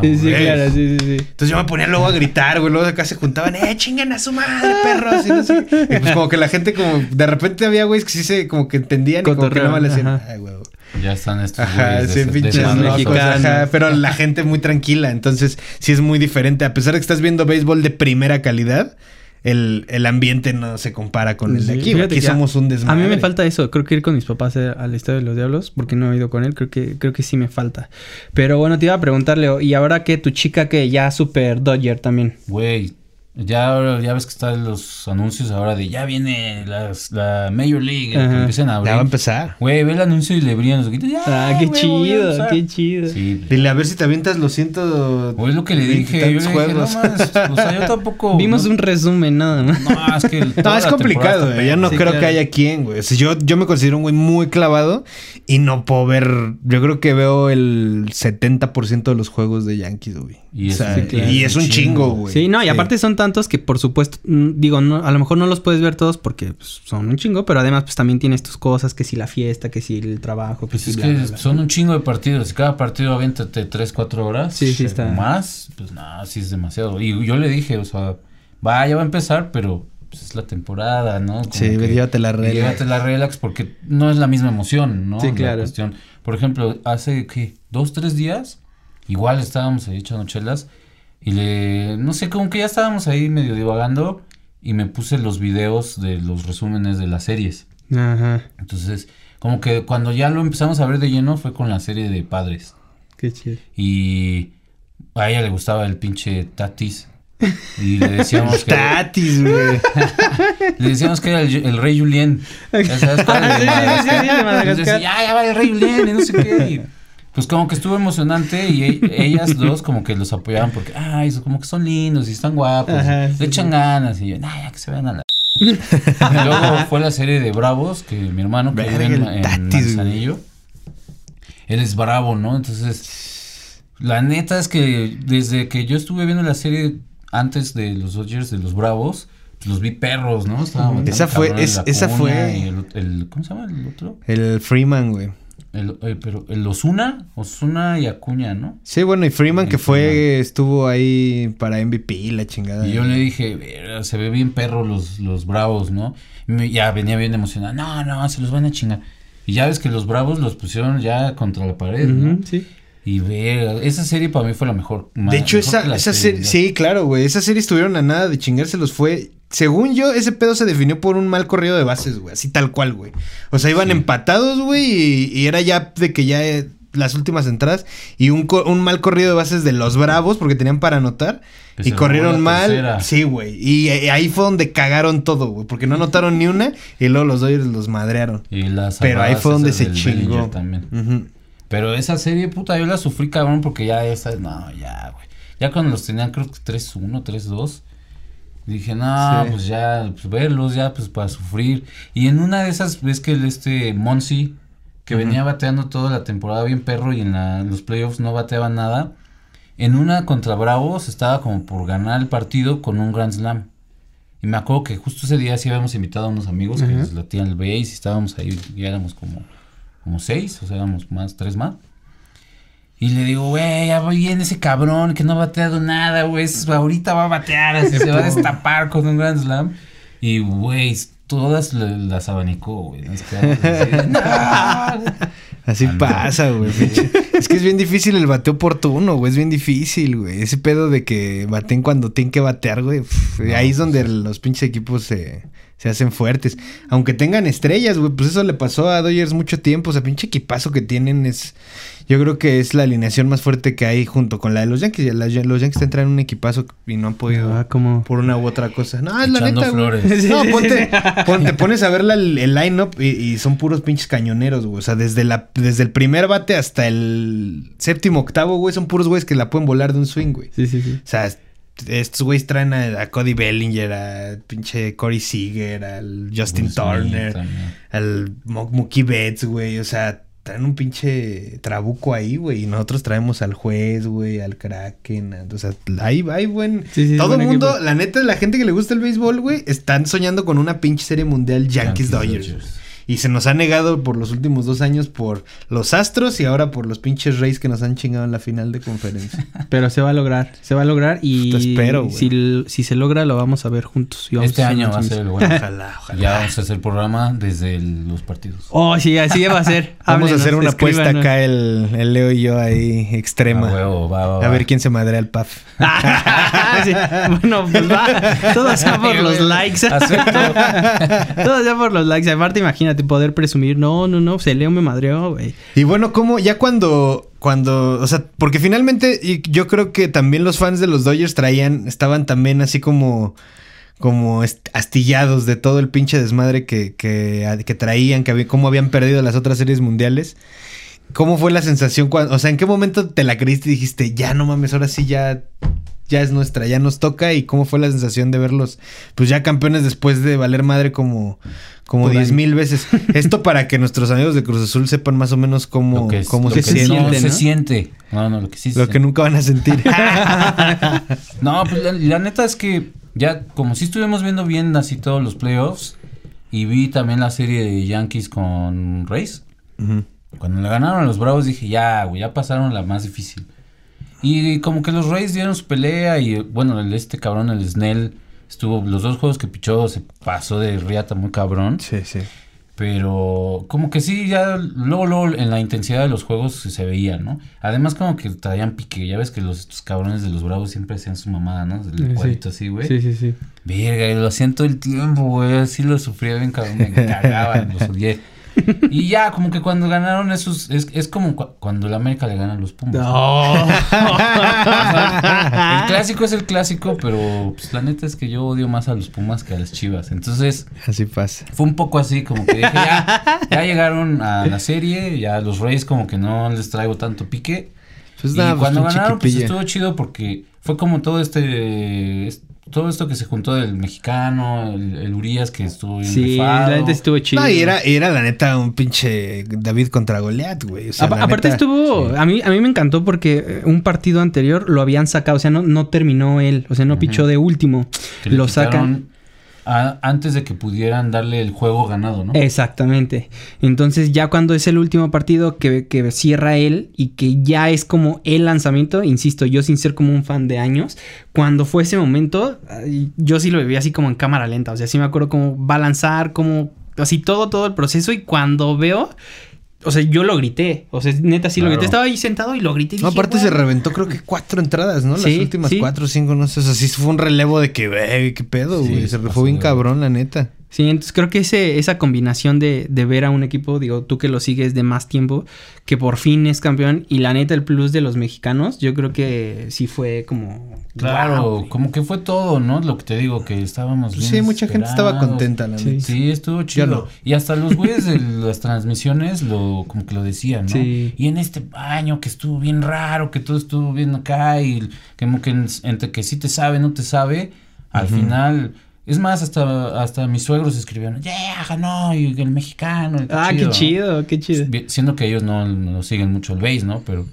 Speaker 2: Sí, sí, claro, sí, sí, sí.
Speaker 5: Entonces yo me ponía luego a gritar, güey, luego acá se juntaban, eh, chinguen a su madre, perros, y no sé. Y pues como que la gente como, de repente había güeyes que sí se, como que entendían y como que más le decían, ay, güey.
Speaker 4: Ya están estos
Speaker 5: Ajá, sí, pinches ajá, pero la gente muy tranquila, entonces sí es muy diferente. A pesar de que estás viendo béisbol de primera calidad, el, el ambiente no se compara con el de aquí.
Speaker 2: fíjate
Speaker 5: Aquí
Speaker 2: que
Speaker 5: somos un
Speaker 2: A
Speaker 5: desmadre.
Speaker 2: mí me falta eso, creo que ir con mis papás a- al Estadio de los Diablos, porque no he ido con él, creo que, creo que sí me falta. Pero bueno, te iba a preguntar, Leo, y ahora que tu chica que ya super Dodger también.
Speaker 4: Güey, ya, ya ves que están los anuncios ahora de ya viene las, la Major League,
Speaker 2: Ajá.
Speaker 4: que empiezan a abrir.
Speaker 5: Ya va a empezar.
Speaker 4: Güey, ve el anuncio y le brillan los ojitos. Ya,
Speaker 2: Ah, qué chido, qué chido.
Speaker 4: Sí,
Speaker 5: Dile, a ver si te avientas los ciento...
Speaker 4: Güey, es lo que le dije. Yo le dije, no
Speaker 5: juegos.
Speaker 4: más, o sea, yo tampoco.
Speaker 2: Vimos
Speaker 4: no-
Speaker 2: un resumen nada más.
Speaker 4: No, es que. el-
Speaker 5: No, es
Speaker 4: la
Speaker 5: complicado, güey. Ya no
Speaker 2: Sí,
Speaker 5: creo
Speaker 2: claro.
Speaker 5: que haya quien, güey. O sea, yo, yo me considero un güey muy clavado y no puedo ver. Yo creo que veo el 70% de los juegos de Yankees, güey.
Speaker 4: Y
Speaker 5: O
Speaker 4: es
Speaker 5: sea,
Speaker 4: un- claro,
Speaker 5: y es un
Speaker 4: un
Speaker 5: chingo, güey.
Speaker 2: Sí, no, y aparte son tantos que por supuesto, mm, digo, no, a lo mejor no los puedes ver todos porque pues, son un chingo, pero además pues también tienes tus cosas, que si la fiesta, que si el trabajo, que
Speaker 4: Pues
Speaker 2: si
Speaker 4: es
Speaker 2: bla,
Speaker 4: que
Speaker 2: bla, bla.
Speaker 4: son un chingo de partidos. Si cada partido aviéntate 3, 4 horas.
Speaker 2: Sí, sí está.
Speaker 4: o Más, pues nada, sí es demasiado. Y yo le dije, o sea, va, ya va a empezar, pero pues, es la temporada, ¿no? Como
Speaker 5: Sí,
Speaker 4: que-
Speaker 5: llévatela relax.
Speaker 4: Llévatela relax porque no es la misma emoción, ¿no?
Speaker 2: Sí,
Speaker 4: La
Speaker 2: claro.
Speaker 4: cuestión. Por ejemplo, hace, ¿qué? Dos, tres días, igual estábamos ahí echando chelas y le, no sé, como que ya estábamos ahí medio divagando y me puse los videos de los resúmenes de las series.
Speaker 2: Ajá,
Speaker 4: Entonces, como que cuando ya lo empezamos a ver de lleno fue con la serie de padres.
Speaker 2: qué chido.
Speaker 4: Y a ella le gustaba el pinche Tatis. Y le decíamos que,
Speaker 5: Tatis, güey.
Speaker 4: le decíamos que era el, el rey Julien. Ya sabes cuál, el de
Speaker 2: Sí, sí, sí, sí, sí, de
Speaker 4: Madagascar.
Speaker 2: Madagascar.
Speaker 4: Entonces decía, ya, ya va el rey Julien y no sé qué. Y, pues como que estuvo emocionante y e- ellas dos como que los apoyaban porque, ay, eso como que son lindos y están guapos.
Speaker 2: Ajá,
Speaker 4: y
Speaker 2: sí,
Speaker 4: le echan ganas. Y yo, nah, ya que se vean a la... y luego fue la serie de Bravos que mi hermano que vive en, en. Manzanillo, él es bravo, ¿no? Entonces, la neta es que desde que yo estuve viendo la serie antes de los Dodgers, de los Bravos, los vi perros, ¿no? Estaban
Speaker 5: Esa fue- es- esa fue-
Speaker 4: el, el- ¿Cómo se llama el otro?
Speaker 5: El Freeman, güey.
Speaker 4: El, eh, pero el Osuna, Osuna y Acuña, ¿no?
Speaker 5: Sí, bueno, y Freeman
Speaker 4: Y
Speaker 5: que fue,
Speaker 4: Freeman.
Speaker 5: estuvo ahí para MVP, la chingada.
Speaker 4: Y yo le dije, "Verga, se ve bien perro los, los bravos, ¿no? Y me- ya venía bien emocionado. No, no, se los van a chingar. Y ya ves que los bravos los pusieron ya contra la pared, ¿no?
Speaker 2: Sí.
Speaker 4: Y ver, esa serie para mí fue la mejor.
Speaker 5: De hecho,
Speaker 4: mejor
Speaker 5: esa, esa
Speaker 4: serie,
Speaker 5: serie, sí, claro, güey. Esa serie estuvieron a nada de chingárselos. Fue, según yo, ese pedo se definió por un mal corrido de bases, güey. Así tal cual, güey. O sea, iban
Speaker 4: Sí.
Speaker 5: empatados, güey, y, y era ya de que ya eh, las últimas entradas. Y un, mal corrido de bases de los Bravos, porque tenían para anotar.
Speaker 4: Que
Speaker 5: y corrieron mal.
Speaker 4: tercera.
Speaker 5: Sí, güey. Y, eh, ahí fue donde cagaron todo, güey. Porque no anotaron ni una. Y luego los Dodgers los madrearon.
Speaker 4: Y las
Speaker 5: Pero ahí fue donde se chingó.
Speaker 4: También. Pero esa serie, puta, yo la sufrí cabrón porque ya esa, no, ya, güey. Ya cuando los tenían, creo que 3-1, 3-2. Dije, no,
Speaker 5: Sí.
Speaker 4: pues ya, pues verlos ya, pues para sufrir. Y en una de esas, ves que el este Monsi, que venía bateando toda la temporada bien perro y en, la- en los playoffs no bateaba nada. En una contra Bravos estaba como por ganar el partido con un Grand Slam. Y me acuerdo que justo ese día sí habíamos invitado a unos amigos que les latían el base y estábamos ahí, ya éramos como, como seis, o sea, éramos más, tres más. Y le digo, güey, ya viene ese cabrón que no ha bateado nada, güey. Ahorita va a batear, así se va a destapar con un Grand Slam. Y, güey, todas las abanicó, güey. "No".
Speaker 5: Así pasa, güey. es que es bien difícil el bateo oportuno, güey. Es bien difícil, güey. Ese pedo de que baten cuando tienen que batear, güey.
Speaker 4: No,
Speaker 5: ahí es donde
Speaker 4: pues,
Speaker 5: los pinches equipos se, se hacen fuertes. Aunque tengan estrellas, güey. Pues eso le pasó a Dodgers mucho tiempo. O sea, pinche equipazo que tienen es... Yo creo que es la alineación más fuerte que hay junto con la de los Yankees. La- los Yankees te entran en un equipazo y no han podido...
Speaker 2: Ah, como...
Speaker 5: Por una u otra cosa. No, es la neta,
Speaker 4: flores.
Speaker 5: No, ponte, pon- te pones a ver la- el line-up y, y son puros pinches cañoneros, güey. O sea, desde, la, desde el primer bate hasta el séptimo, octavo, güey, son puros güeyes que la pueden volar de un swing, güey.
Speaker 2: Sí, sí, sí.
Speaker 5: O sea, estos güeyes traen a, a Cody Bellinger, a pinche Corey Seager, al Justin Turner,
Speaker 4: también.
Speaker 5: al Mo- Mookie Betts, güey. O sea, traen un pinche trabuco ahí, güey. Y nosotros traemos al juez, güey, al Kraken. a- o sea, ahí hay buen...
Speaker 2: Sí, sí,
Speaker 5: Todo el mundo,
Speaker 2: equipo.
Speaker 5: la neta, la gente que le gusta el béisbol, güey, están soñando con una pinche serie mundial Yankees, Dodgers. Y se nos ha negado por los últimos dos años por los Astros y ahora por los pinches Rays que nos han chingado en la final de conferencia.
Speaker 2: Pero se va a lograr, se va a lograr y
Speaker 5: Te espero, güey.
Speaker 2: si, si se logra lo vamos a ver juntos. y vamos
Speaker 4: Este
Speaker 2: a
Speaker 4: año va a ser el bueno.
Speaker 5: Ojalá, ojalá.
Speaker 4: Ya vamos a hacer programa desde el- los partidos.
Speaker 2: Oh, sí, así va a ser.
Speaker 5: Vamos a hacer una apuesta acá el, el Leo y yo ahí extrema.
Speaker 4: A huevo, va, va,
Speaker 5: A
Speaker 4: va.
Speaker 5: ver quién se madrea el PAF.
Speaker 2: Sí, Bueno, pues va. Todo sea por los likes.
Speaker 4: Acepto.
Speaker 2: Todo sea por los likes. Aparte, imagínate poder presumir. No, no, no. Se Leo me madreó, güey.
Speaker 5: Y bueno, como ya cuando, cuando, o sea, porque finalmente yo creo que también los fans de los Dodgers traían, estaban también así como, como astillados de todo el pinche desmadre que, que, que traían, que había, cómo habían perdido las otras series mundiales. ¿Cómo fue la sensación o sea, en qué momento te la creíste y dijiste, ya no mames, ahora sí ya, ya es nuestra, ya nos toca? ¿Y cómo fue la sensación de verlos, pues ya campeones después de valer madre como, como
Speaker 2: Por
Speaker 5: diez
Speaker 2: año.
Speaker 5: mil veces? Esto para que nuestros amigos de Cruz Azul sepan más o menos cómo,
Speaker 4: Lo que, es-
Speaker 5: cómo
Speaker 4: lo
Speaker 5: se
Speaker 4: que
Speaker 5: siente.
Speaker 4: no
Speaker 2: siente,
Speaker 4: se
Speaker 2: ¿no?
Speaker 4: siente. No, no, lo que sí se
Speaker 5: Lo que
Speaker 4: siente.
Speaker 5: nunca van a sentir.
Speaker 4: No, pues la, la neta es que ya, como si estuvimos viendo bien así todos los playoffs, y vi también la serie de Yankees con Rays.
Speaker 5: Ujú.
Speaker 4: Cuando le ganaron a los Bravos dije, ya, güey, ya pasaron la más difícil. Y como que los Rays dieron su pelea y bueno, el- este cabrón, el Snell, estuvo los dos juegos que pichó, se pasó de riata muy cabrón.
Speaker 5: Sí, sí.
Speaker 4: Pero como que sí, ya luego, luego en la intensidad de los juegos se, veía, ¿no? Además como que traían pique, ya ves que los estos cabrones de los bravos siempre hacían su mamada, ¿no? Del
Speaker 2: Sí.
Speaker 4: cuadrito así, güey.
Speaker 2: Sí, sí, sí.
Speaker 4: Verga, y lo hacían todo el tiempo, güey. Así lo sufría bien, cabrón. Me cagaban, los odié. Y ya, como que cuando ganaron esos. Es, es como cu- cuando el América le gana a los Pumas. ¿no? El clásico es el clásico, pero pues, la neta es que yo odio más a los Pumas que a las Chivas. Entonces,
Speaker 5: Así pasa.
Speaker 4: fue un poco así, como que dije, ya, ya llegaron a la serie, ya los Reyes como que no les traigo tanto pique.
Speaker 5: Pues
Speaker 4: y
Speaker 5: nada, pues,
Speaker 4: cuando ganaron, pues estuvo chido porque fue como todo este, es- todo esto que se juntó del mexicano, el, el Urias que estuvo bien
Speaker 2: Sí,
Speaker 4: rifado.
Speaker 2: la neta estuvo chido.
Speaker 5: No, y era, y era la neta un pinche David contra Goliat, güey. O sea,
Speaker 2: aparte
Speaker 5: neta-
Speaker 2: estuvo,
Speaker 4: sí.
Speaker 2: a mí a mí me encantó porque eh, un partido anterior lo habían sacado, o sea, no, no terminó él, o sea, no
Speaker 4: Ujú.
Speaker 2: pichó de último. Lo
Speaker 4: quitaron
Speaker 2: sacan.
Speaker 4: Antes de que pudieran darle el juego ganado, ¿no?
Speaker 2: Exactamente. Entonces ya cuando es el último partido que, que cierra él y que ya es como el lanzamiento, insisto, yo sin ser como un fan de años, cuando fue ese momento, yo sí lo viví así como en cámara lenta, o sea, sí me acuerdo cómo va a lanzar, como así todo, todo el proceso y cuando veo... O sea, yo lo grité. O sea, neta sí lo grité. Estaba ahí sentado y lo grité. y
Speaker 5: No, aparte se reventó creo que cuatro entradas, ¿no? Las
Speaker 2: Sí,
Speaker 5: últimas
Speaker 2: sí.
Speaker 5: cuatro o cinco, no sé. O sea, sí fue un relevo de que, güey, qué pedo, güey.
Speaker 4: se
Speaker 5: fue bien cabrón, la neta.
Speaker 2: Sí, entonces creo que ese, esa combinación de, de ver a un equipo, digo, tú que lo sigues de más tiempo, que por fin es campeón, y la neta el plus de los mexicanos, yo creo que sí fue como...
Speaker 4: Claro,
Speaker 2: wow,
Speaker 4: como que fue todo, ¿no? Lo que te digo, que estábamos
Speaker 5: Pues
Speaker 4: bien
Speaker 5: sí, mucha gente estaba contenta, la
Speaker 2: Sí.
Speaker 5: neta.
Speaker 4: Sí, estuvo chido.
Speaker 5: no.
Speaker 4: Y hasta los güeyes de las transmisiones lo, como que lo decían, ¿no?
Speaker 2: Sí.
Speaker 4: Y en este año que estuvo bien raro, que todo estuvo bien acá y como que en- entre que sí te sabe, no te sabe, al final... Es más, hasta, hasta mis suegros escribieron, ya, ganó, y el mexicano. y
Speaker 2: Ah, qué chido, qué chido.
Speaker 4: Vi- Siendo que ellos no, no siguen mucho el base, ¿no? Pero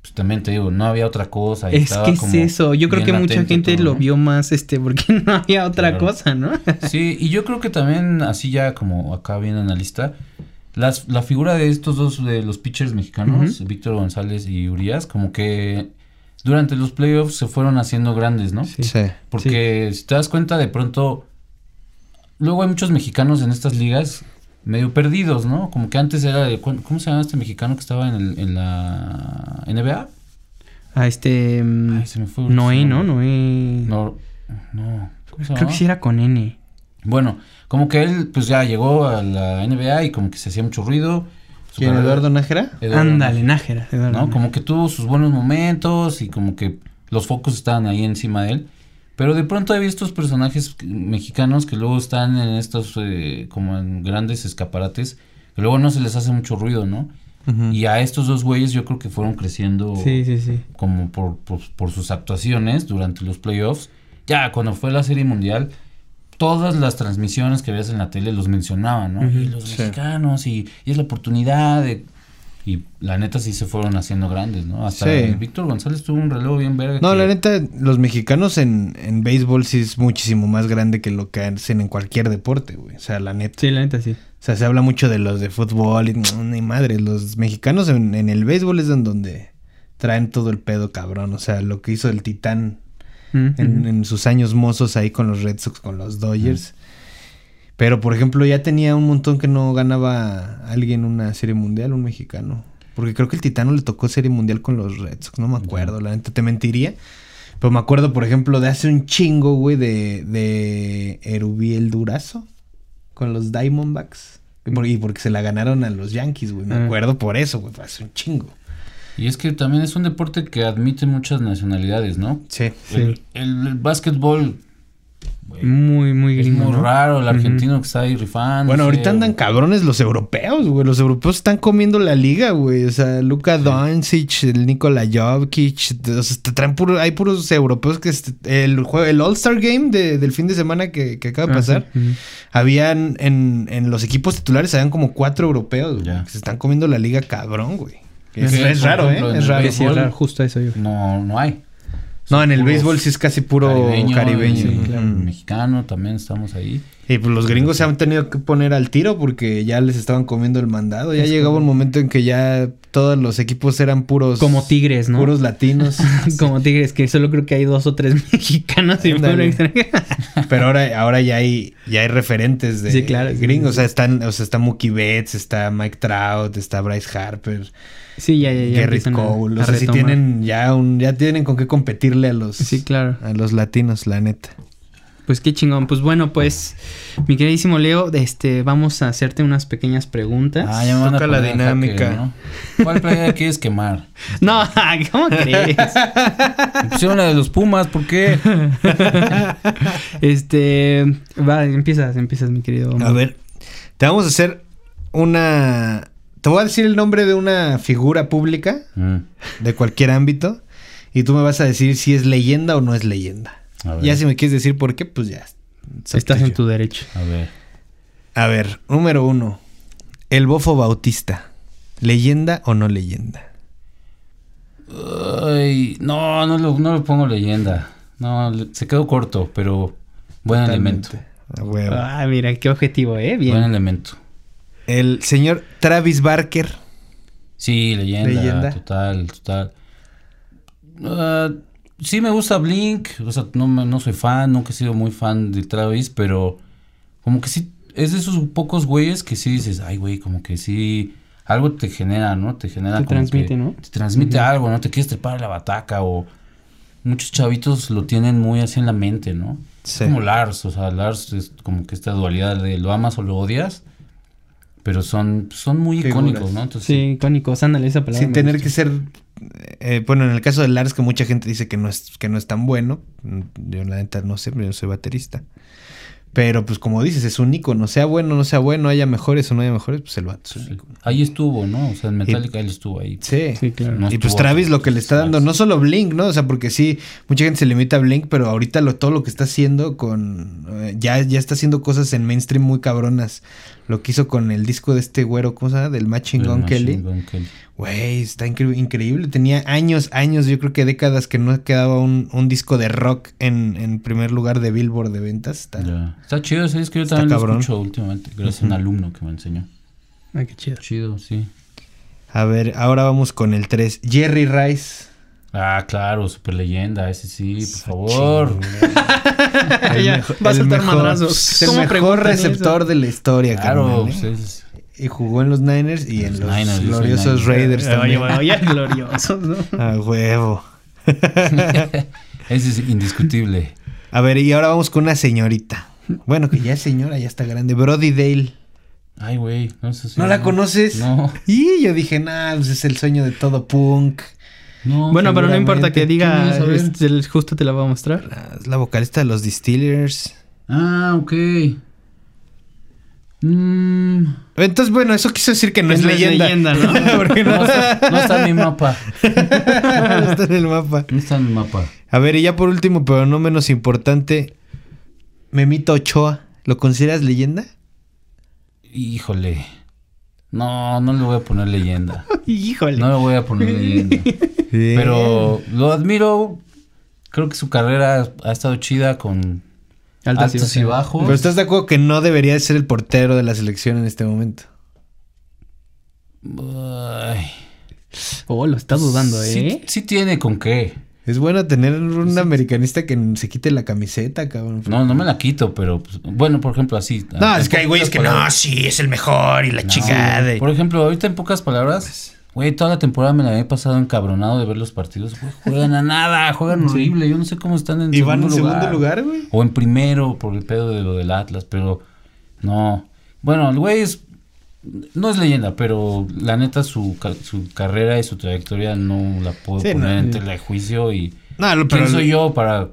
Speaker 4: pues también te digo, no había otra cosa. y
Speaker 2: Es que es eso, yo creo que mucha gente
Speaker 4: todo,
Speaker 2: lo
Speaker 4: ¿no?
Speaker 2: vio más, este, porque no había otra
Speaker 4: Claro.
Speaker 2: cosa, ¿no?
Speaker 4: Sí, y yo creo que también, así ya como acá viene en la lista, las, la figura de estos dos, de los pitchers mexicanos, Víctor González y Urias, como que durante los playoffs se fueron haciendo grandes, ¿no?
Speaker 2: Sí.
Speaker 5: Sí.
Speaker 4: Porque si te das cuenta, de pronto, luego hay muchos mexicanos en estas ligas medio perdidos, ¿no? Como que antes era, de- ¿cómo se llama este mexicano que estaba en, el- en la NBA?
Speaker 2: A este... mm,
Speaker 4: Ay, se me fue.
Speaker 2: Noé, ¿no? Noé...
Speaker 4: No, no. ¿Cómo se
Speaker 2: Creo que sí era con N.
Speaker 4: Bueno, como que él pues ya llegó a la NBA y como que se hacía mucho ruido.
Speaker 5: ¿Quién, Eduardo Nájera?
Speaker 4: Eduardo
Speaker 2: Ándale, Nájera. Eduardo
Speaker 4: ¿no?
Speaker 2: Nájera.
Speaker 4: Como que tuvo sus buenos momentos y como que los focos estaban ahí encima de él. Pero de pronto hay estos personajes mexicanos que luego están en estos, eh, como en grandes escaparates, que luego no se les hace mucho ruido, ¿no? Y a estos dos güeyes yo creo que fueron creciendo
Speaker 2: Sí, sí, sí.
Speaker 4: como por, por, por sus actuaciones durante los playoffs. Ya cuando fue la Serie Mundial, todas las transmisiones que veías en la tele los mencionaban, ¿no? Y los
Speaker 5: Sí.
Speaker 4: mexicanos, y, y es la oportunidad de... Y la neta sí se fueron haciendo grandes, ¿no? Hasta
Speaker 5: Sí.
Speaker 4: Víctor González tuvo un reloj bien verga.
Speaker 5: No,
Speaker 4: que-
Speaker 5: la neta, los mexicanos en, en béisbol sí es muchísimo más grande que lo que hacen en cualquier deporte, güey. O sea, la neta.
Speaker 2: Sí, la neta sí.
Speaker 5: O sea, se habla mucho de los de fútbol y no, ni madre. Los mexicanos en, en el béisbol es en donde traen todo el pedo cabrón. O sea, lo que hizo el Titán
Speaker 2: Mm,
Speaker 5: en, sus años mozos ahí con los Red Sox, con los Dodgers. Pero, por ejemplo, ya tenía un montón que no ganaba alguien una serie mundial, un mexicano. Porque creo que el Titano le tocó serie mundial con los Red Sox, no me acuerdo, la neta te mentiría. Pero me acuerdo, por ejemplo, de hace un chingo, güey, de, de Erubiel Durazo con los Diamondbacks. Por- Y porque se la ganaron a los Yankees, güey. Me
Speaker 2: Ah.
Speaker 5: acuerdo por eso, güey. Hace un chingo.
Speaker 4: Y es que también es un deporte que admite muchas nacionalidades, ¿no?
Speaker 5: Sí.
Speaker 4: El, el, el básquetbol güey,
Speaker 2: Muy, muy
Speaker 4: es muy
Speaker 2: ¿no?
Speaker 4: raro, el argentino que está ahí rifando.
Speaker 5: Bueno, ahorita andan cabrones los europeos, güey. Los europeos están comiendo la liga, güey. O sea, Luka Doncic, el Nikola Jokic. O sea, te traen puro, hay puros europeos que... El, juego- el All-Star Game de- del fin de semana que, que acaba de
Speaker 2: Ah,
Speaker 5: pasar.
Speaker 2: sí.
Speaker 5: Habían en, en los equipos titulares, habían como cuatro europeos, güey,
Speaker 4: Ya.
Speaker 5: que se están comiendo la liga cabrón, güey. Es, es
Speaker 4: por
Speaker 5: raro,
Speaker 4: ejemplo,
Speaker 5: ¿eh?
Speaker 4: en
Speaker 5: Es raro.
Speaker 2: Es raro, justo eso yo.
Speaker 4: No, no hay.
Speaker 5: No, en el béisbol sí es casi puro caribeño.
Speaker 4: Caribeño, sí, claro, mexicano, también estamos ahí.
Speaker 5: Y pues los gringos se han tenido que poner al tiro porque ya les estaban comiendo el mandado. Ya
Speaker 2: Es
Speaker 5: llegaba un
Speaker 2: correcto.
Speaker 5: momento en que ya todos los equipos eran puros...
Speaker 2: Como tigres, ¿no?
Speaker 5: Puros latinos.
Speaker 2: Como tigres, que solo creo que hay dos o tres mexicanos y.
Speaker 5: Pero ahora, ahora ya hay, ya hay referentes de
Speaker 2: Sí, claro, sí,
Speaker 5: gringos.
Speaker 2: sí,
Speaker 5: O sea, están, o sea, está Mookie Betts, está Mike Trout, está Bryce Harper,
Speaker 2: Sí, ya, ya, ya.
Speaker 5: Garrett
Speaker 2: a-
Speaker 5: Cole.
Speaker 2: a
Speaker 5: O sea, sí
Speaker 2: retomar.
Speaker 5: tienen ya un, ya tienen con qué competirle a los,
Speaker 2: Sí, claro.
Speaker 5: a los latinos, la neta.
Speaker 2: Pues qué chingón. Pues bueno, pues, mi queridísimo Leo, este, vamos a hacerte unas pequeñas preguntas.
Speaker 4: Ah, ya me van a
Speaker 5: Toca la
Speaker 4: poner en
Speaker 5: dinámica.
Speaker 4: jaque, ¿no? ¿Cuál playa quieres quemar?
Speaker 2: No, ¿cómo crees?
Speaker 4: Pusieron la de los Pumas, ¿por qué?
Speaker 2: este, va, empiezas, empiezas, mi querido.
Speaker 5: A ver, te vamos a hacer una... Te voy a decir el nombre de una figura pública
Speaker 4: Mm,
Speaker 5: de cualquier ámbito y tú me vas a decir si es leyenda o no es leyenda. Ya si me quieres decir por qué, pues ya.
Speaker 2: Estás en tu derecho.
Speaker 4: a ver.
Speaker 5: A ver, número uno. El Bofo Bautista. ¿Leyenda o no leyenda?
Speaker 4: Ay, no, no lo, no le pongo leyenda. No, le- se quedó corto, pero buen elemento.
Speaker 5: Totalmente.
Speaker 2: Ah, mira, qué objetivo, ¿eh? Bien.
Speaker 4: Buen elemento.
Speaker 5: El señor Travis Barker.
Speaker 4: Sí, leyenda,
Speaker 5: Leyenda.
Speaker 4: total, total. Ah, sí me gusta Blink, o sea, no, me- no soy fan, nunca he sido muy fan de Travis, pero como que sí, es de esos pocos güeyes que sí dices, ay güey, como que sí algo te genera, ¿no? Te genera
Speaker 2: Te
Speaker 4: como
Speaker 2: transmite,
Speaker 4: que-
Speaker 2: ¿no?
Speaker 4: Te transmite algo, ¿no? Te quieres trepar a la bataca o muchos chavitos lo tienen muy así en la mente, ¿no?
Speaker 5: Sí.
Speaker 4: Es como Lars, o sea, Lars es como que esta dualidad de lo amas o lo odias, pero son, son muy
Speaker 5: Figuras.
Speaker 4: icónicos, ¿no? Entonces,
Speaker 2: Sí, icónicos, ándale esa palabra.
Speaker 5: Sin tener
Speaker 2: gusta.
Speaker 5: que ser. Eh, bueno, en el caso de Lars, que mucha gente dice que no es, que no es tan bueno. mm, Yo, la neta, no sé, yo no soy baterista. Pero, pues, como dices, es un ícono. Sea bueno, no sea bueno, haya mejores o no haya mejores, pues el vato es un
Speaker 4: sí.
Speaker 5: ícono.
Speaker 4: ahí estuvo, ¿no? O sea, en Metallica él estuvo ahí.
Speaker 5: Sí.
Speaker 2: Sí, claro.
Speaker 4: No
Speaker 5: y pues Travis lo que le está dando, no solo Blink, ¿no? O sea, porque sí, mucha gente se limita a Blink, pero ahorita lo, todo lo que está haciendo con... eh, ya, ya está haciendo cosas en mainstream muy cabronas. Lo que hizo con el disco de este güero, ¿cómo se llama? Del Machine Gun Kelly. Güey, está incre- increíble. Tenía años, años, yo creo que décadas que no quedaba un, un disco de rock en, en primer lugar de Billboard de ventas. Está-
Speaker 4: Ya. Está chido, sí, es que yo
Speaker 5: Está
Speaker 4: también
Speaker 5: cabrón.
Speaker 4: lo escucho últimamente, gracias a un alumno que me enseñó.
Speaker 2: Ah, qué chido.
Speaker 4: Chido, sí.
Speaker 5: A ver, ahora vamos con el 3. Jerry Rice.
Speaker 4: Ah, claro, super leyenda, ese sí, por favor.
Speaker 5: El
Speaker 2: Ya,
Speaker 5: mejor-
Speaker 2: va a
Speaker 5: mejor-
Speaker 2: madrazos.
Speaker 5: Es el
Speaker 2: ¿Cómo
Speaker 5: mejor receptor
Speaker 2: eso?
Speaker 5: de la historia,
Speaker 4: Claro,
Speaker 5: ¿eh?
Speaker 4: pues es-
Speaker 5: Y jugó en los Niners y en
Speaker 4: Los
Speaker 5: los
Speaker 4: Niners,
Speaker 5: gloriosos
Speaker 4: Niners.
Speaker 5: Raiders
Speaker 2: Oye,
Speaker 5: también.
Speaker 2: bueno, ya gloriosos, ¿no?
Speaker 5: A huevo.
Speaker 4: ese es indiscutible.
Speaker 5: A ver, y ahora vamos con una señorita. Bueno, que ya es señora, ya está grande. Brody Dale.
Speaker 4: Ay, güey, no sé si-
Speaker 5: ¿No la conoces?
Speaker 4: No,
Speaker 5: Y yo dije, nah, pues es el sueño de todo punk.
Speaker 4: No.
Speaker 2: Bueno, pero no importa que diga, este, el- justo te la voy a mostrar.
Speaker 5: Ah, Es la vocalista de los Distillers.
Speaker 4: Ah, ok. Mm,
Speaker 5: Entonces, bueno, eso quiso decir que no
Speaker 2: Que
Speaker 5: es
Speaker 2: no es
Speaker 5: leyenda.
Speaker 2: leyenda, ¿no?
Speaker 5: Porque no,
Speaker 4: no, está, no está en mi mapa.
Speaker 5: no está en el mapa.
Speaker 4: No está en mi mapa.
Speaker 5: A ver, y ya por último, pero no menos importante, Memito Ochoa. ¿Lo consideras leyenda?
Speaker 4: Híjole. No, no le voy a poner leyenda.
Speaker 2: Híjole.
Speaker 4: No le voy a poner leyenda. Pero lo admiro. Creo que su carrera ha estado chida con
Speaker 2: Altas
Speaker 4: altos, y bajos.
Speaker 5: Pero estás de acuerdo que no debería de ser el portero de la selección en este momento.
Speaker 4: Ay.
Speaker 2: Oh, lo está dudando,
Speaker 4: Sí,
Speaker 2: ¿eh?
Speaker 4: sí tiene con qué.
Speaker 5: Es bueno tener un americanista que se quite la camiseta, cabrón.
Speaker 4: No, no me la quito, pero pues, bueno, por ejemplo, así.
Speaker 5: No, es que hay güeyes que no, sí, es el mejor y la chingada.
Speaker 4: Por ejemplo, ahorita en pocas palabras, güey, toda la temporada me la he pasado encabronado de ver los partidos. Güey, juegan a nada, juegan horrible. Yo no sé cómo están en
Speaker 5: Y van en
Speaker 4: segundo
Speaker 5: segundo lugar, güey.
Speaker 4: O en primero por el pedo de lo del Atlas, pero no. Bueno, el güey es. No es leyenda, pero la neta su, su carrera y su trayectoria no la puedo
Speaker 5: Sí,
Speaker 4: poner
Speaker 5: no.
Speaker 4: en tela de juicio y
Speaker 5: No, lo-
Speaker 4: ¿quién
Speaker 5: pero-
Speaker 4: soy yo para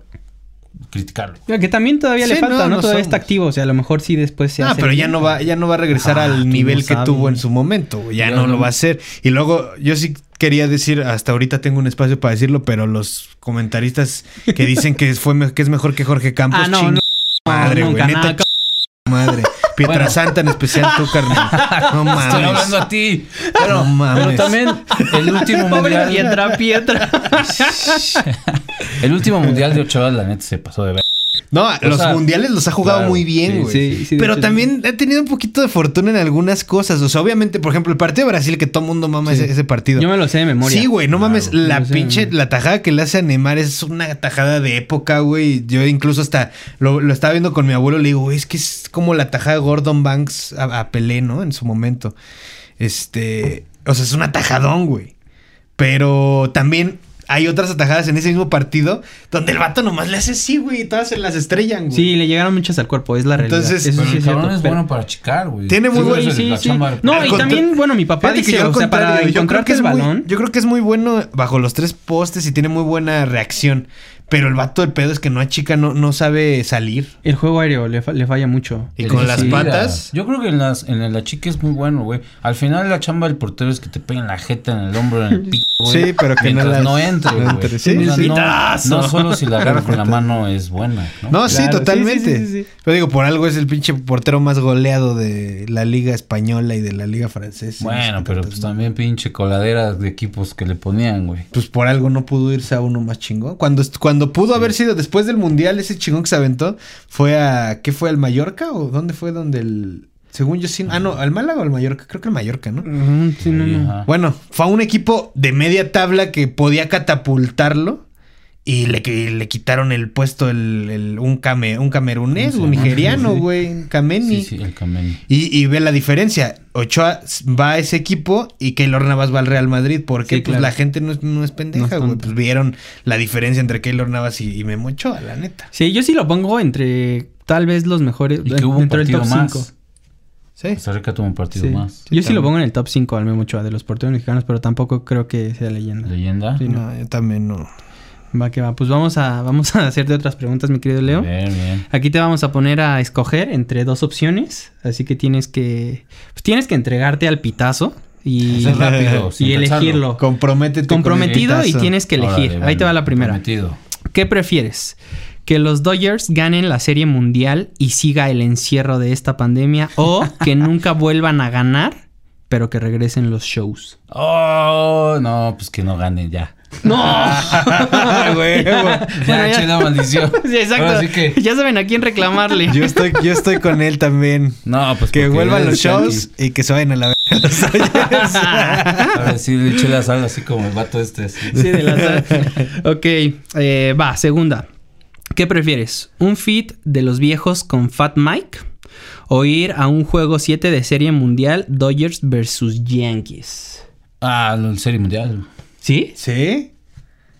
Speaker 4: criticarlo?
Speaker 2: Que también todavía le falta,
Speaker 5: no,
Speaker 2: ¿no?
Speaker 5: no
Speaker 2: todavía
Speaker 5: somos.
Speaker 2: está activo, o sea, a lo mejor sí después se
Speaker 5: Ah,
Speaker 2: hace
Speaker 5: pero ya no va, ya no va a regresar
Speaker 2: Ah,
Speaker 5: al nivel
Speaker 2: no
Speaker 5: que tuvo en su momento. Ya
Speaker 4: Ya
Speaker 5: no lo va a hacer. Y luego, yo sí quería decir, hasta ahorita tengo un espacio para decirlo, pero los comentaristas que dicen que fue que es mejor que Jorge Campos,
Speaker 2: Ah, no,
Speaker 5: ching-
Speaker 2: no,
Speaker 5: madre, güey.
Speaker 2: nunca,
Speaker 5: Neta, madre. Pietrasanta en especial tú, carnal. No mames.
Speaker 4: Estoy hablando a ti. Pero,
Speaker 5: No mames.
Speaker 4: pero también el último mundial.
Speaker 2: Pietra, Pietra.
Speaker 4: El último mundial de Ochoa, la neta, se pasó de ver.
Speaker 5: No, los
Speaker 4: sea,
Speaker 5: mundiales los ha jugado
Speaker 4: claro,
Speaker 5: muy bien,
Speaker 4: sí,
Speaker 5: güey.
Speaker 2: sí, sí, de
Speaker 5: Pero también ha tenido un poquito de fortuna en algunas cosas. O sea, obviamente, por ejemplo, el partido de Brasil, que todo el mundo mama
Speaker 2: Sí.
Speaker 5: ese, ese partido.
Speaker 2: Yo me lo sé de memoria.
Speaker 5: Sí, güey, no mames, la pinche, la tajada que le hace a Neymar es una tajada de época, güey. Yo incluso hasta lo, lo estaba viendo con mi abuelo, le digo, güey, es que es como la tajada de Gordon Banks a, a Pelé, ¿no? En su momento. Este, o sea, es un atajadón, güey. Pero también hay otras atajadas en ese mismo partido donde el vato nomás le hace así, güey, y todas se las estrellan, güey.
Speaker 2: Sí, le llegaron muchas al cuerpo, es la realidad.
Speaker 5: Entonces,
Speaker 2: Eso
Speaker 4: Pero
Speaker 2: sí
Speaker 4: el
Speaker 2: es
Speaker 4: cabrón
Speaker 2: cierto,
Speaker 4: es
Speaker 2: pero-
Speaker 4: bueno para chicar, güey.
Speaker 5: Tiene muy
Speaker 4: Seguro
Speaker 5: buen-
Speaker 2: Sí, sí, sí. No, y
Speaker 5: contra-
Speaker 2: también, bueno, mi papá
Speaker 5: Fíjate que
Speaker 2: dice, o sea, para encontrarte
Speaker 5: que es
Speaker 2: el
Speaker 5: muy-
Speaker 2: balón...
Speaker 5: yo creo que es muy bueno bajo los tres postes y tiene muy buena reacción. Pero el vato del pedo es que no achica, no, no sabe salir.
Speaker 2: El juego aéreo le, fa- le falla mucho.
Speaker 5: Y
Speaker 4: El
Speaker 5: con las
Speaker 4: sí,
Speaker 5: patas.
Speaker 4: Yo creo que en, las, en la chica es muy bueno, güey. Al final la chamba del portero es que te peguen la jeta en el hombro, en el pico, güey.
Speaker 5: Sí, pero que no las-
Speaker 4: no entre,
Speaker 5: no entre. Sí,
Speaker 4: O sea,
Speaker 5: sí.
Speaker 4: no, no solo si la agarra con la mano es buena, ¿no?
Speaker 5: No, sí,
Speaker 2: Claro,
Speaker 5: totalmente.
Speaker 2: sí, sí, sí, sí.
Speaker 5: Pero digo, por algo es el pinche portero más goleado de la liga española y de la liga francesa.
Speaker 4: Bueno, pero pues también pinche coladera de equipos que le ponían, güey.
Speaker 5: Pues por algo no pudo irse a uno más chingón. Cuando, cuando pudo haber sido después del mundial, ese chingón que se aventó, fue a. ¿Qué fue? ¿Al Mallorca? ¿O dónde fue donde el. Según yo sí. Ah, no, al Málaga o al Mallorca. Creo que el Mallorca, ¿no?
Speaker 2: Sí, no, no.
Speaker 5: Bueno, fue a un equipo de media tabla que podía catapultarlo. Y le, que- le quitaron el puesto el, el- un, came, un camerunés,
Speaker 4: ¿Cómo
Speaker 5: un nigeriano, güey. Kameni.
Speaker 4: Sí, sí, el Kameni.
Speaker 5: Y, y ve la diferencia. Ochoa va a ese equipo y Keylor Navas va al Real Madrid. Porque
Speaker 2: Sí,
Speaker 5: pues
Speaker 2: claro.
Speaker 5: la gente no es, no es pendeja, güey. pues vieron la diferencia entre Keylor Navas y, y Memo Ochoa, la neta.
Speaker 2: Sí, yo sí lo pongo entre tal vez los mejores.
Speaker 4: Y que hubo un
Speaker 2: dentro del
Speaker 4: partido
Speaker 2: top
Speaker 4: más.
Speaker 2: 5.
Speaker 5: Sí.
Speaker 4: Costa Rica tuvo un partido
Speaker 2: Sí.
Speaker 4: más.
Speaker 2: Yo sí lo pongo en el top 5 al Memo Ochoa de los porteros mexicanos, pero tampoco creo que sea leyenda.
Speaker 4: Leyenda.
Speaker 2: Sí, no.
Speaker 5: No, yo también no.
Speaker 2: Va que va. Pues vamos a, vamos a hacerte otras preguntas, mi querido Leo.
Speaker 4: Bien, bien.
Speaker 2: Aquí te vamos a poner a escoger entre dos opciones. Así que tienes que. Pues tienes que entregarte al pitazo y,
Speaker 4: Eso es rápido.
Speaker 2: y elegirlo.
Speaker 5: Comprométete. con el
Speaker 2: Comprometido y tienes que elegir.
Speaker 4: Órale,
Speaker 2: Ahí te va la primera.
Speaker 4: prometido.
Speaker 2: ¿Qué prefieres? ¿Que los Dodgers ganen la serie mundial y siga el encierro de esta pandemia? ¿O que nunca vuelvan a ganar, pero que regresen los shows?
Speaker 4: Oh, no, pues que no gane ya.
Speaker 2: ¡No!
Speaker 5: Ah, güey,
Speaker 4: Ya, maldición.
Speaker 2: Sí, exacto.
Speaker 4: Ahora sí que.
Speaker 2: Ya saben a quién reclamarle.
Speaker 5: Yo estoy, yo estoy con él también.
Speaker 4: No, pues
Speaker 5: Que vuelvan los shows y que se vayan a la verga los.
Speaker 4: Ahora sí le eché la sal así como el vato este. así.
Speaker 2: Sí, de la Ok, eh, va, segunda. ¿Qué prefieres? ¿Un feat de los viejos con Fat Mike? ¿O ir a un juego 7 de serie mundial Dodgers versus Yankees?
Speaker 4: Ah, el serie mundial.
Speaker 2: ¿Sí?
Speaker 5: ¿Sí?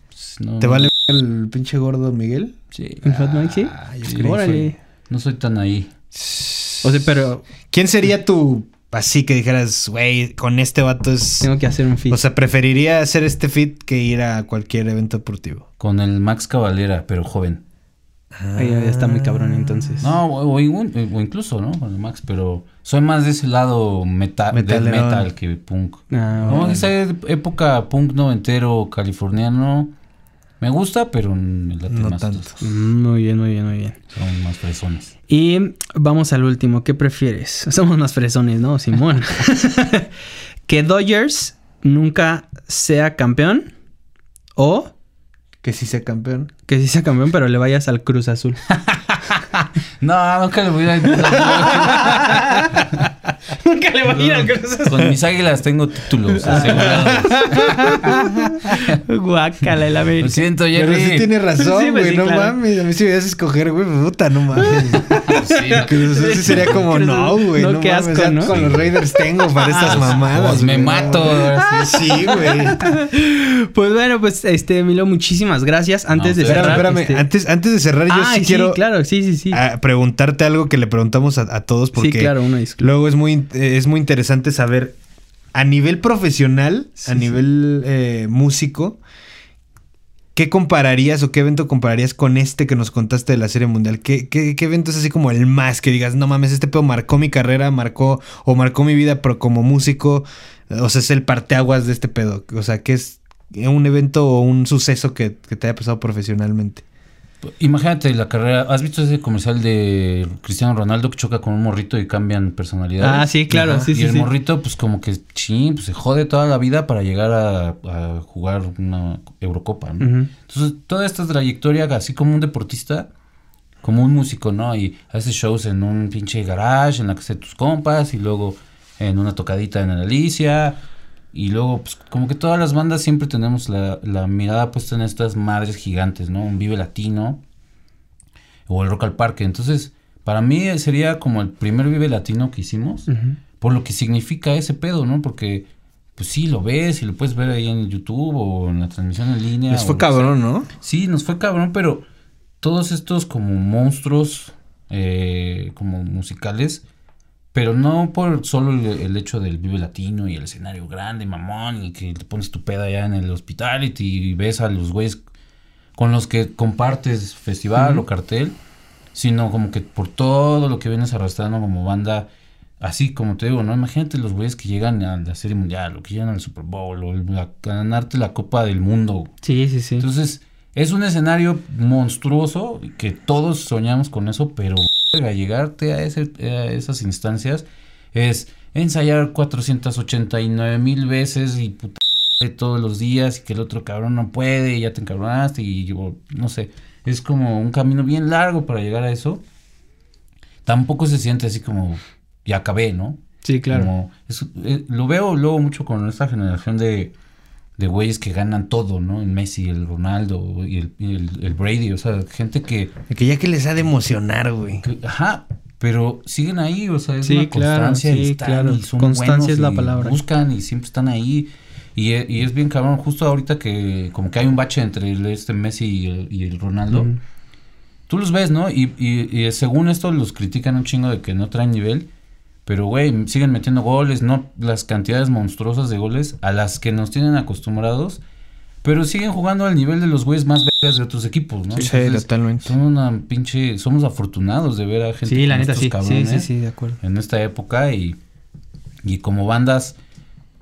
Speaker 4: Pues, no,
Speaker 5: ¿Te vale el pinche gordo Miguel?
Speaker 4: Sí.
Speaker 2: ¿En Fat Mike sí?
Speaker 5: yo
Speaker 2: Sí. Órale.
Speaker 4: No soy tan ahí.
Speaker 2: O sea, pero
Speaker 5: ¿Quién sería tu así que dijeras, güey, con este vato es.
Speaker 2: tengo que hacer un feat.
Speaker 5: O sea, preferiría hacer este fit que ir a cualquier evento deportivo.
Speaker 4: Con el Max Cavalera, pero joven.
Speaker 2: Ahí ya está muy cabrón entonces.
Speaker 4: No, o, o igual- o incluso, ¿no? El Max, pero soy más de ese lado meta, death
Speaker 5: Metalero.
Speaker 4: metal que punk.
Speaker 2: Ah,
Speaker 4: No, esa época punk noventero californiano me gusta, pero me late
Speaker 5: No
Speaker 4: más
Speaker 5: tanto.
Speaker 2: Mm, Muy bien, muy bien, muy bien.
Speaker 4: Son más fresones.
Speaker 2: Y vamos al último. ¿Qué prefieres? Somos más fresones, ¿no, Simón? ¿Que Dodgers nunca sea campeón? ¿O
Speaker 5: Que sí sea campeón.
Speaker 2: que sí sea campeón, pero le vayas al Cruz Azul?
Speaker 4: No, nunca le voy a
Speaker 2: nunca le voy a ir al Cruz Azul.
Speaker 4: Con mis águilas tengo títulos asegurados.
Speaker 2: Guácala el
Speaker 4: Lo
Speaker 2: América.
Speaker 4: siento,
Speaker 5: Pero
Speaker 4: Jerry.
Speaker 5: sí tiene razón,
Speaker 2: Sí,
Speaker 5: güey.
Speaker 2: pues sí,
Speaker 5: no
Speaker 2: claro.
Speaker 5: mames. A mí si me ibas a escoger, güey, puta, no mames.
Speaker 4: Sí, no.
Speaker 5: Cruz Azul sí sería como, no, güey.
Speaker 2: No,
Speaker 5: No,
Speaker 2: qué
Speaker 5: mames,
Speaker 2: asco,
Speaker 5: ya
Speaker 2: ¿no?
Speaker 5: Con los Raiders tengo para estas mamadas.
Speaker 4: Pues me
Speaker 5: güey,
Speaker 4: mato,
Speaker 5: Sí, güey.
Speaker 2: Pues bueno, pues este, Milo, muchísimas gracias. Antes de cerrar.
Speaker 5: Espérame, espérame.
Speaker 2: este-
Speaker 5: Antes, antes de cerrar, yo
Speaker 2: Ah,
Speaker 5: sí, quiero
Speaker 2: claro, sí, sí, sí.
Speaker 5: ah, preguntarte algo que le preguntamos a, a todos porque
Speaker 2: sí, claro, una
Speaker 5: luego es muy, es muy interesante saber a nivel profesional,
Speaker 2: Sí,
Speaker 5: a
Speaker 2: sí.
Speaker 5: nivel eh, músico, ¿qué compararías o qué evento compararías con este que nos contaste de la Serie Mundial? ¿Qué, qué, qué evento es así como el más que digas, no mames, este pedo marcó mi carrera, marcó o marcó mi vida pero como músico? O sea, es el parteaguas de este pedo. O sea, ¿qué es un evento o un suceso que, que te haya pasado profesionalmente?
Speaker 4: Imagínate la carrera. ¿Has visto ese comercial de Cristiano Ronaldo que choca con un morrito y cambian personalidad?
Speaker 2: Ah, sí, claro, sí,
Speaker 4: y
Speaker 2: sí,
Speaker 4: el
Speaker 2: sí.
Speaker 4: morrito, pues como que chin, pues se jode toda la vida para llegar a, a jugar una Eurocopa, ¿no? Entonces, toda esta trayectoria, así como un deportista, como un músico, ¿no? Y haces shows en un pinche garage, en la casa de tus compas, y luego en una tocadita en el Alicia. Y luego, pues, como que todas las bandas siempre tenemos la, la mirada puesta en estas madres gigantes, ¿no? Un Vive Latino o el Rock al Parque. Entonces, para mí sería como el primer Vive Latino que hicimos, por lo que significa ese pedo, ¿no? Porque, pues sí, lo ves y lo puedes ver ahí en YouTube o en la transmisión en línea. O
Speaker 5: fue
Speaker 4: sea.
Speaker 5: cabrón, ¿no?
Speaker 4: Sí, nos fue cabrón, pero todos estos como monstruos, eh, como musicales, pero no por solo el, el hecho del Vive Latino y el escenario grande, mamón, y que te pones tu peda allá en el hospitality y ves a los güeyes con los que compartes festival o cartel, sino como que por todo lo que vienes arrastrando como banda, así como te digo, ¿no? Imagínate los güeyes que llegan a la Serie Mundial o que llegan al Super Bowl o la- ganarte la Copa del Mundo.
Speaker 2: Sí, sí, sí.
Speaker 4: Entonces, es un escenario monstruoso que todos soñamos con eso, pero verga, llegarte a, ese, a esas instancias es ensayar 489 mil veces y puta todos los días y que el otro cabrón no puede y ya te encabronaste y yo, no sé, es como un camino bien largo para llegar a eso. Tampoco se siente así como ya acabé, ¿no?
Speaker 2: sí, claro.
Speaker 4: Como- es- eh, lo veo luego mucho con esta generación de, de güeyes que ganan todo, ¿no? El Messi, el Ronaldo y el, el- el Brady, o sea, gente que,
Speaker 5: Que ya que les ha de emocionar, güey.
Speaker 4: que- ajá, pero siguen ahí, o sea, es
Speaker 2: Sí,
Speaker 4: una
Speaker 2: claro,
Speaker 4: constancia y
Speaker 2: sí,
Speaker 4: están
Speaker 2: claro.
Speaker 4: y son
Speaker 2: Constancia
Speaker 4: buenos
Speaker 2: es la
Speaker 4: y
Speaker 2: palabra.
Speaker 4: Buscan y siempre están ahí. Y, e- y es bien cabrón, justo ahorita que como que hay un bache entre el- este Messi y el, y el Ronaldo.
Speaker 2: Ujú.
Speaker 4: Tú los ves, ¿no? Y, y- y según esto los critican un chingo de que no traen nivel. Pero, güey, siguen metiendo goles, no las cantidades monstruosas de goles a las que nos tienen acostumbrados. Pero siguen jugando al nivel de los güeyes más vergas de otros equipos, ¿no?
Speaker 5: Sí,
Speaker 4: Entonces,
Speaker 5: totalmente.
Speaker 4: Somos una pinche... Somos afortunados de ver a gente
Speaker 2: Sí, la neta
Speaker 4: estos
Speaker 2: sí. Sí, sí, de acuerdo.
Speaker 4: en esta época y, y como bandas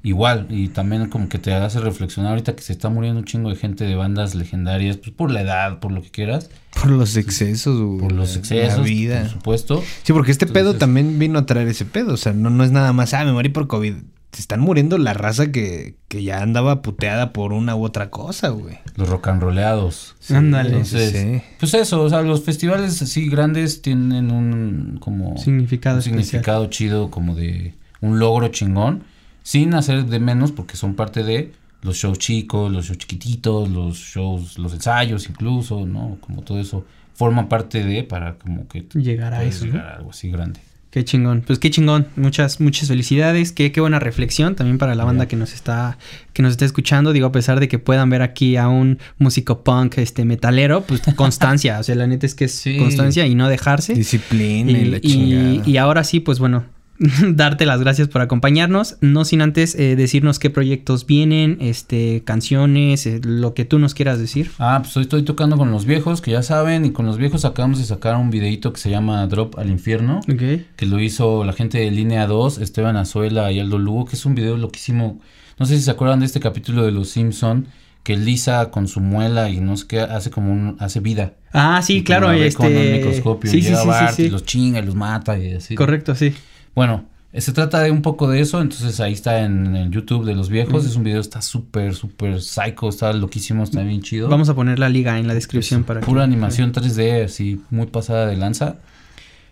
Speaker 4: igual y también como que te hace reflexionar ahorita que se está muriendo un chingo de gente de bandas legendarias pues por la edad por lo que quieras
Speaker 5: Por los excesos, güey.
Speaker 4: por los
Speaker 5: La
Speaker 4: excesos
Speaker 5: vida.
Speaker 4: por supuesto
Speaker 5: Sí, porque este pedo también vino a traer ese pedo. O sea, no, no es nada más, ah, me morí por COVID. Te están muriendo la raza que, que ya andaba puteada por una u otra cosa, güey.
Speaker 4: los rock and rollados
Speaker 2: Ándale.
Speaker 4: entonces
Speaker 5: Sí.
Speaker 4: pues eso o sea los festivales así grandes tienen un como
Speaker 2: Significado
Speaker 4: un significado chido como de un logro chingón sin hacer de menos porque son parte de los shows chicos, los shows chiquititos, los shows, los ensayos incluso, ¿no? Como todo eso forma parte de para como que
Speaker 2: Llegar a eso, ¿no?
Speaker 4: llegar a algo así grande.
Speaker 2: Qué chingón. Pues qué chingón. Muchas, muchas felicidades. Qué, qué buena reflexión también para la banda que nos está, que nos está escuchando. Digo, a pesar de que puedan ver aquí a un músico punk, este metalero, pues constancia. o sea, la neta es que es
Speaker 4: Sí.
Speaker 2: constancia y no dejarse.
Speaker 5: Disciplina y, la
Speaker 2: y,
Speaker 5: chingada.
Speaker 2: y ahora sí, pues bueno, darte las gracias por acompañarnos. No sin antes eh, decirnos qué proyectos vienen, este, canciones, eh, lo que tú nos quieras decir.
Speaker 4: Ah, pues hoy estoy tocando con los viejos, que ya saben, y con los viejos acabamos de sacar un videito que se llama Drop al Infierno.
Speaker 2: Ok.
Speaker 4: que lo hizo la gente de Línea 2, Esteban Azuela y Aldo Lugo, que es un video loquísimo. No sé si se acuerdan de este capítulo de Los Simpson que Lisa con su muela y no sé qué hace como un hace vida.
Speaker 2: Ah, sí,
Speaker 4: Y
Speaker 2: claro, este.
Speaker 4: con el microscopio
Speaker 2: sí,
Speaker 4: y
Speaker 2: sí,
Speaker 4: llega
Speaker 2: sí,
Speaker 4: Bart
Speaker 2: sí,
Speaker 4: y
Speaker 2: sí.
Speaker 4: los chinga y los mata y así.
Speaker 2: Correcto, sí.
Speaker 4: Bueno, eh, se trata de un poco de eso, entonces ahí está en el YouTube de los viejos, es un video está súper súper psycho, está loquísimo, está bien chido.
Speaker 2: Vamos a poner la liga en la descripción
Speaker 4: Es
Speaker 2: para
Speaker 4: pura
Speaker 2: que-
Speaker 4: animación 3D, así muy pasada de lanza.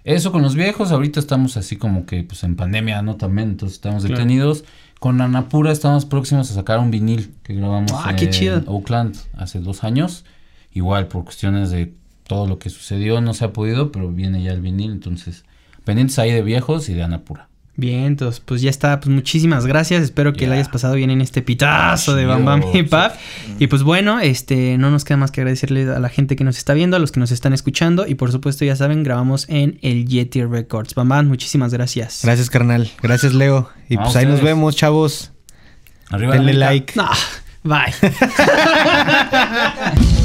Speaker 4: Eso con los viejos, ahorita estamos así como que pues en pandemia, ¿no? También, entonces estamos
Speaker 2: Claro.
Speaker 4: detenidos. Con Anapura estamos próximos a sacar un vinil que grabamos
Speaker 2: Ah, qué
Speaker 4: en
Speaker 2: chido.
Speaker 4: Oakland hace dos años. Igual por cuestiones de todo lo que sucedió no se ha podido, pero viene ya el vinil, entonces pendientes ahí de viejos y de Anapura.
Speaker 2: Bien, entonces, pues ya está. Pues muchísimas gracias. Espero que la hayas pasado bien en este pitazo de Bam Bam. Hip Hop. Y pues bueno, este, no nos queda más que agradecerle a la gente que nos está viendo, a los que nos están escuchando. Y por supuesto, ya saben, grabamos en el Yeti Records. Bam Bam, muchísimas gracias.
Speaker 5: Gracias, carnal. Gracias, Leo. Y pues ahí nos vemos, chavos.
Speaker 4: Arriba
Speaker 5: Denle like.
Speaker 2: No, bye.